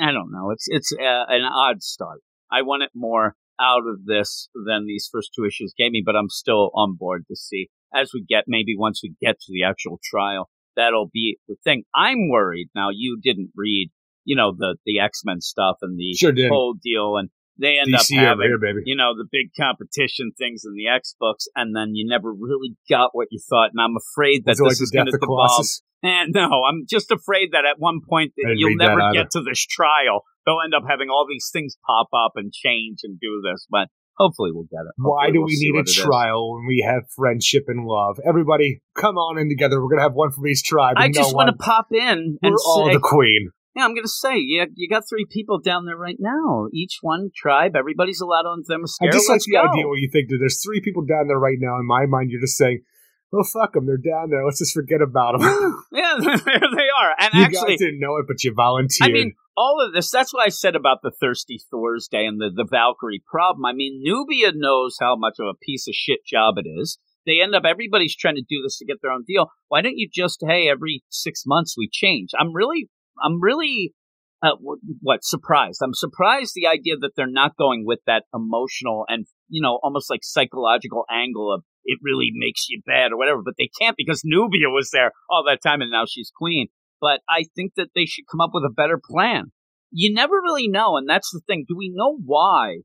I don't know. It's it's uh, an odd start. I want it more out of this than these first two issues gave me, but I'm still on board to see as we get maybe once we get to the actual trial. That'll be the thing. I'm worried now. You didn't read, you know, the the X Men stuff and the Sure whole deal, and they end DC up having here, you know, the big competition things in the X books, and then you never really got what you thought. And I'm afraid that it like this is going to devolve. And eh, no, I'm just afraid that at one point that you'll never get to this trial. They'll end up having all these things pop up and change and do this, but hopefully we'll get it. Why do we'll we need a what it is. trial when we have friendship and love? Everybody, come on in together. We're gonna have one from each tribe. I and just no want to pop in We're and all say, the queen. yeah, I'm going to say, you, you got three people down there right now. Each one tribe. Everybody's allowed on them. I just like Let's the go. idea where you think that there's three people down there right now. In my mind, you're just saying, "Well, fuck them. They're down there. Let's just forget about them." yeah, there they are. And you actually, guys didn't know it, but you volunteered. I mean, all of this, that's what I said about the Thirsty Thursday and the, the Valkyrie problem. I mean, Nubia knows how much of a piece of shit job it is. They end up, everybody's trying to do this to get their own deal. Why don't you just, hey, every six months we change? I'm really, I'm really uh, what surprised? I'm surprised the idea that they're not going with that emotional and you know almost like psychological angle of it really makes you bad or whatever. But they can't because Nubia was there all that time and now she's queen. But I think that they should come up with a better plan. You never really know, and that's the thing. Do we know why?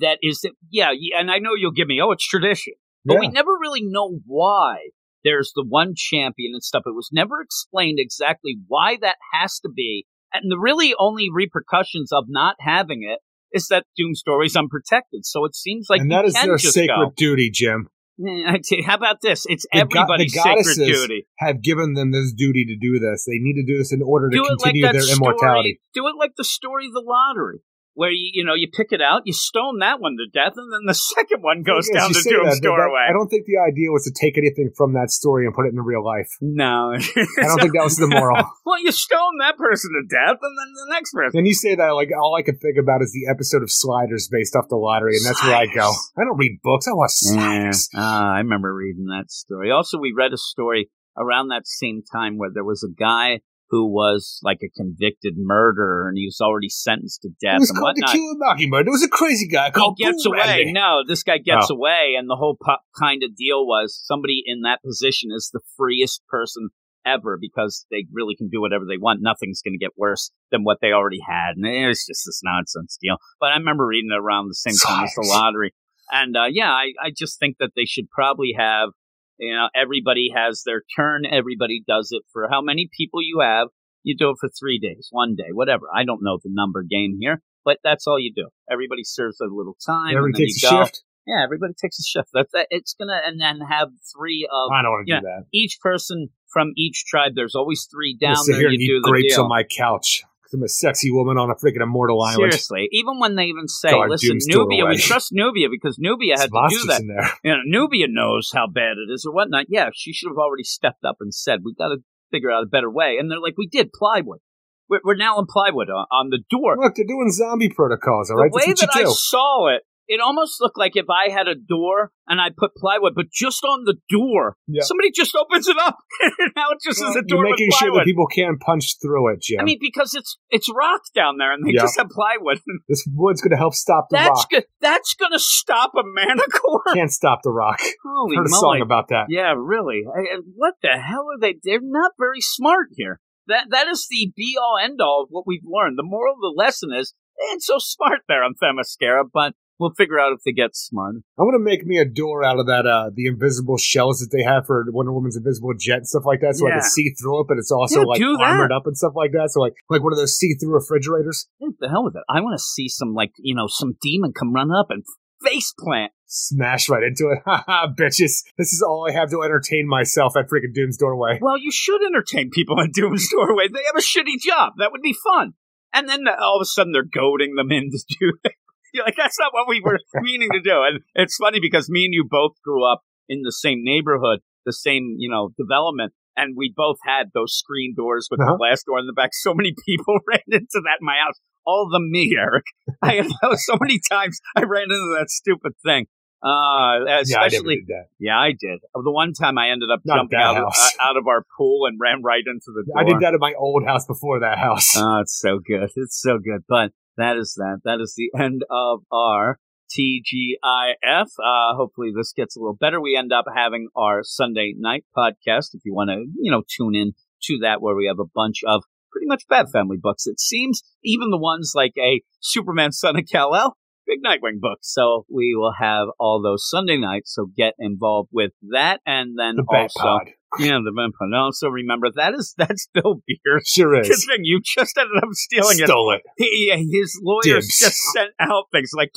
That is it. Yeah, and I know you'll give me. Oh, it's tradition, but yeah. we never really know why there's the one champion and stuff. It was never explained exactly why that has to be and the really only repercussions of not having it is that Doom Story's unprotected. So it seems like and that is their sacred go. duty, Jim. How about this? It's the everybody's go- sacred duty. Have given them this duty to do this. They need to do this in order to continue like their immortality. do it like the story of the lottery where you you know you pick it out, you stone that one to death, and then the second one goes down the doom's doorway. I don't think the idea was to take anything from that story and put it in real life. No, I don't think that was the moral. well, you stone that person to death, and then the next person. And you say that like all I can think about is the episode of Sliders based off the lottery, and that's Sliders. where I go. I don't read books. I watch Sliders. Yeah. Uh, I remember reading that story. Also, we read a story around that same time where there was a guy who was like a convicted murderer and he was already sentenced to death it was and called whatnot. The Kilomaki murder. It was a crazy guy called He gets away. No, this guy gets Oh. away, and the whole po- kind of deal was somebody in that position is the freest person ever because they really can do whatever they want. Nothing's going to get worse than what they already had, and it was just this nonsense deal. But I remember reading it around the same time as the lottery, and uh, yeah, I, I just think that they should probably have. You know, everybody has their turn. Everybody does it for how many people you have. You do it for three days, one day, whatever. I don't know the number game here, but that's all you do. Everybody serves a little time. Everybody takes a go. shift. Yeah, everybody takes a shift. That's that. It's gonna and then have three of I don't want to do that. each person from each tribe. There's always three down there. here You eat do the grapes deal. on my couch. I'm a sexy woman on a freaking immortal island. Seriously, even when they even say, God, "Listen, Nubia, we trust Nubia because Nubia had to do that. You know, Nubia knows how bad it is or whatnot. Yeah, she should have already stepped up and said, "We got to figure out a better way." And they're like, "We did plywood. We're, we're now in plywood on, on the door." Look, they're doing zombie protocols, all right? the way that you I do. saw it, it almost looked like if I had a door and I put plywood, but just on the door, Yeah. somebody just opens it up, and now it just is a door You're making with sure that people can't punch through it, Jim. I mean, because it's it's rock down there, and they Yeah. just have plywood. this wood's going to help stop the That's rock. go- that's gonna stop a manticore. Can't stop the rock. Holy Heard a moly! song about that. Yeah, really. I- I- what the hell are they? They're not very smart here. That that is the be all end all of what we've learned. The moral of the lesson is they ain't so smart there on Themyscira, but we'll figure out if they get smarter. I'm going to make me a door out of that, uh, the invisible shells that they have for Wonder Woman's invisible jet and stuff like that, so I can see through it, but it's also Yeah, like armored up and stuff like that. So like, like one of those see-through refrigerators. What the hell with it? I want to see some like you know some demon come run up and face plant. Smash right into it. Ha ha, bitches. This is all I have to entertain myself at freaking Doom's doorway. Well, you should entertain people in Doom's doorway. They have a shitty job. That would be fun. And then all of a sudden they're goading them in to do it. You're like, that's not what we were meaning to do. And it's funny because me and you both grew up in the same neighborhood, the same, you know, development. And we both had those screen doors with Uh-huh. the glass door in the back. So many people ran into that in my house. All the me, Eric. I had so many times I ran into that stupid thing. Uh, Yeah, I especially did yeah, I did. The one time I ended up Not jumping out of, uh, out of our pool and ran right into the door. I did that at my old house before that house. Oh, it's so good. It's so good. But that is that. That is the end of our TGIF. Uh, hopefully this gets a little better. We end up having our Sunday night podcast. If you want to, you know, tune in to that where we have a bunch of pretty much bad family books. It seems even the ones like a Superman Son of Kal-El, big Nightwing books. So we will have all those Sunday nights. So get involved with that. And then the also, Pod. Yeah, the vampire. And also remember that is, that's Bill Beers. Sure Good is. thing you just ended up stealing it. Stole it. He, his lawyers Dibs. just sent out things like,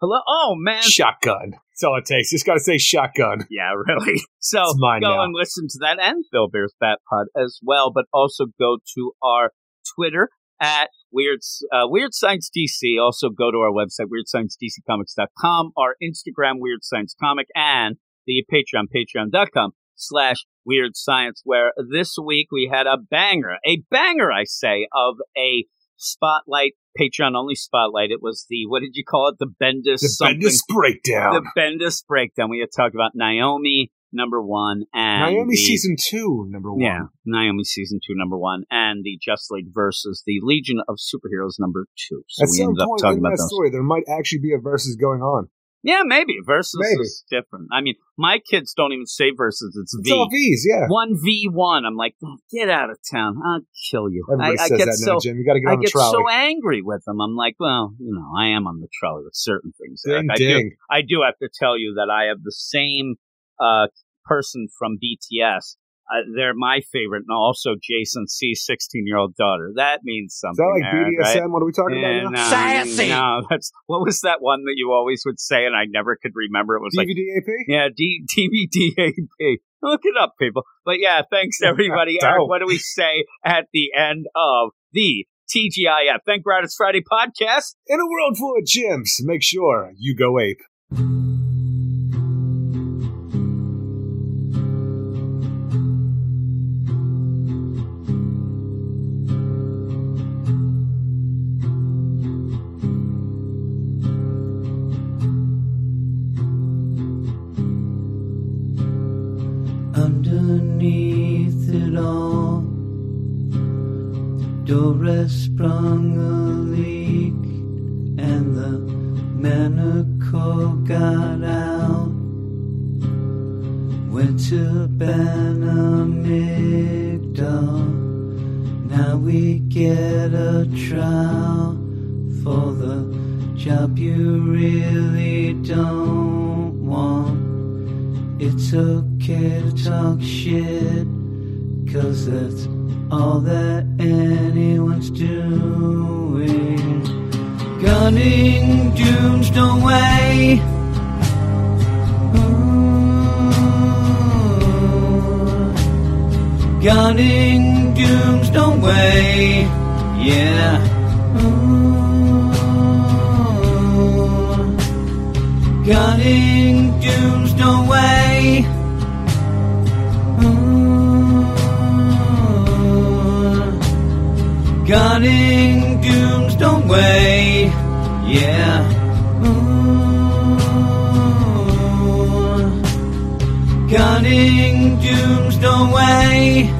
"Hello, oh man, Shotgun. That's all it takes. Just got to say shotgun. yeah, really." So It's mine go now. and listen to that and Bill Bear's Bat Pod as well, but also go to our Twitter at Weird uh, Weird Science DC. Also go to our website WeirdScienceDCComics.com, our Instagram Weird Science Comic, and the Patreon Patreon.com slash Weird Science. Where this week we had a banger, a banger, I say, of a spotlight Patreon only spotlight. It was the what did you call it? The Bendis The something. Bendis breakdown. The Bendis breakdown. We had talked about Naomi, number one, and Naomi the, season two, number one. yeah, Naomi season two, number one, and the Justice League versus the Legion of Superheroes, number two. So At we some ended up point talking in about that those. story, there might actually be a versus going on. Yeah, maybe versus Maybe. is different. I mean, my kids don't even say versus; it's It's V. all V's, yeah. One v one. I'm like, "Oh, get out of town! I'll kill you. Everybody I, I says get that so now, Jim. You got to get I on the get so angry with them. I'm like, well, you know, I am on the trolley with certain things. Ding, I do. ding. I do have to tell you that I have the same uh, person from BTS. Uh, they're my favorite, and also Jason's 16 year old daughter. That means Is something. that like Eric, BDSM? right? What are we talking about now? no, Sassy. No, that's what was that one that you always would say, and I never could remember. It was like yeah, D- DVDAP. Look it up, people. But yeah, thanks everybody. Eric, what do we say at the end of the TGIF? Thank God it's Friday podcast. In a world full of gyms, make sure you go ape. Job you really don't want. It's okay to talk shit, cause that's all that anyone's doing. Gunning dunes don't. Ooh. Gunning dooms don't weigh. Yeah. Ooh. Gunning dooms don't weigh. Ooh. Gunning dooms don't weigh. Yeah. Ooh. Gunning dooms don't weigh.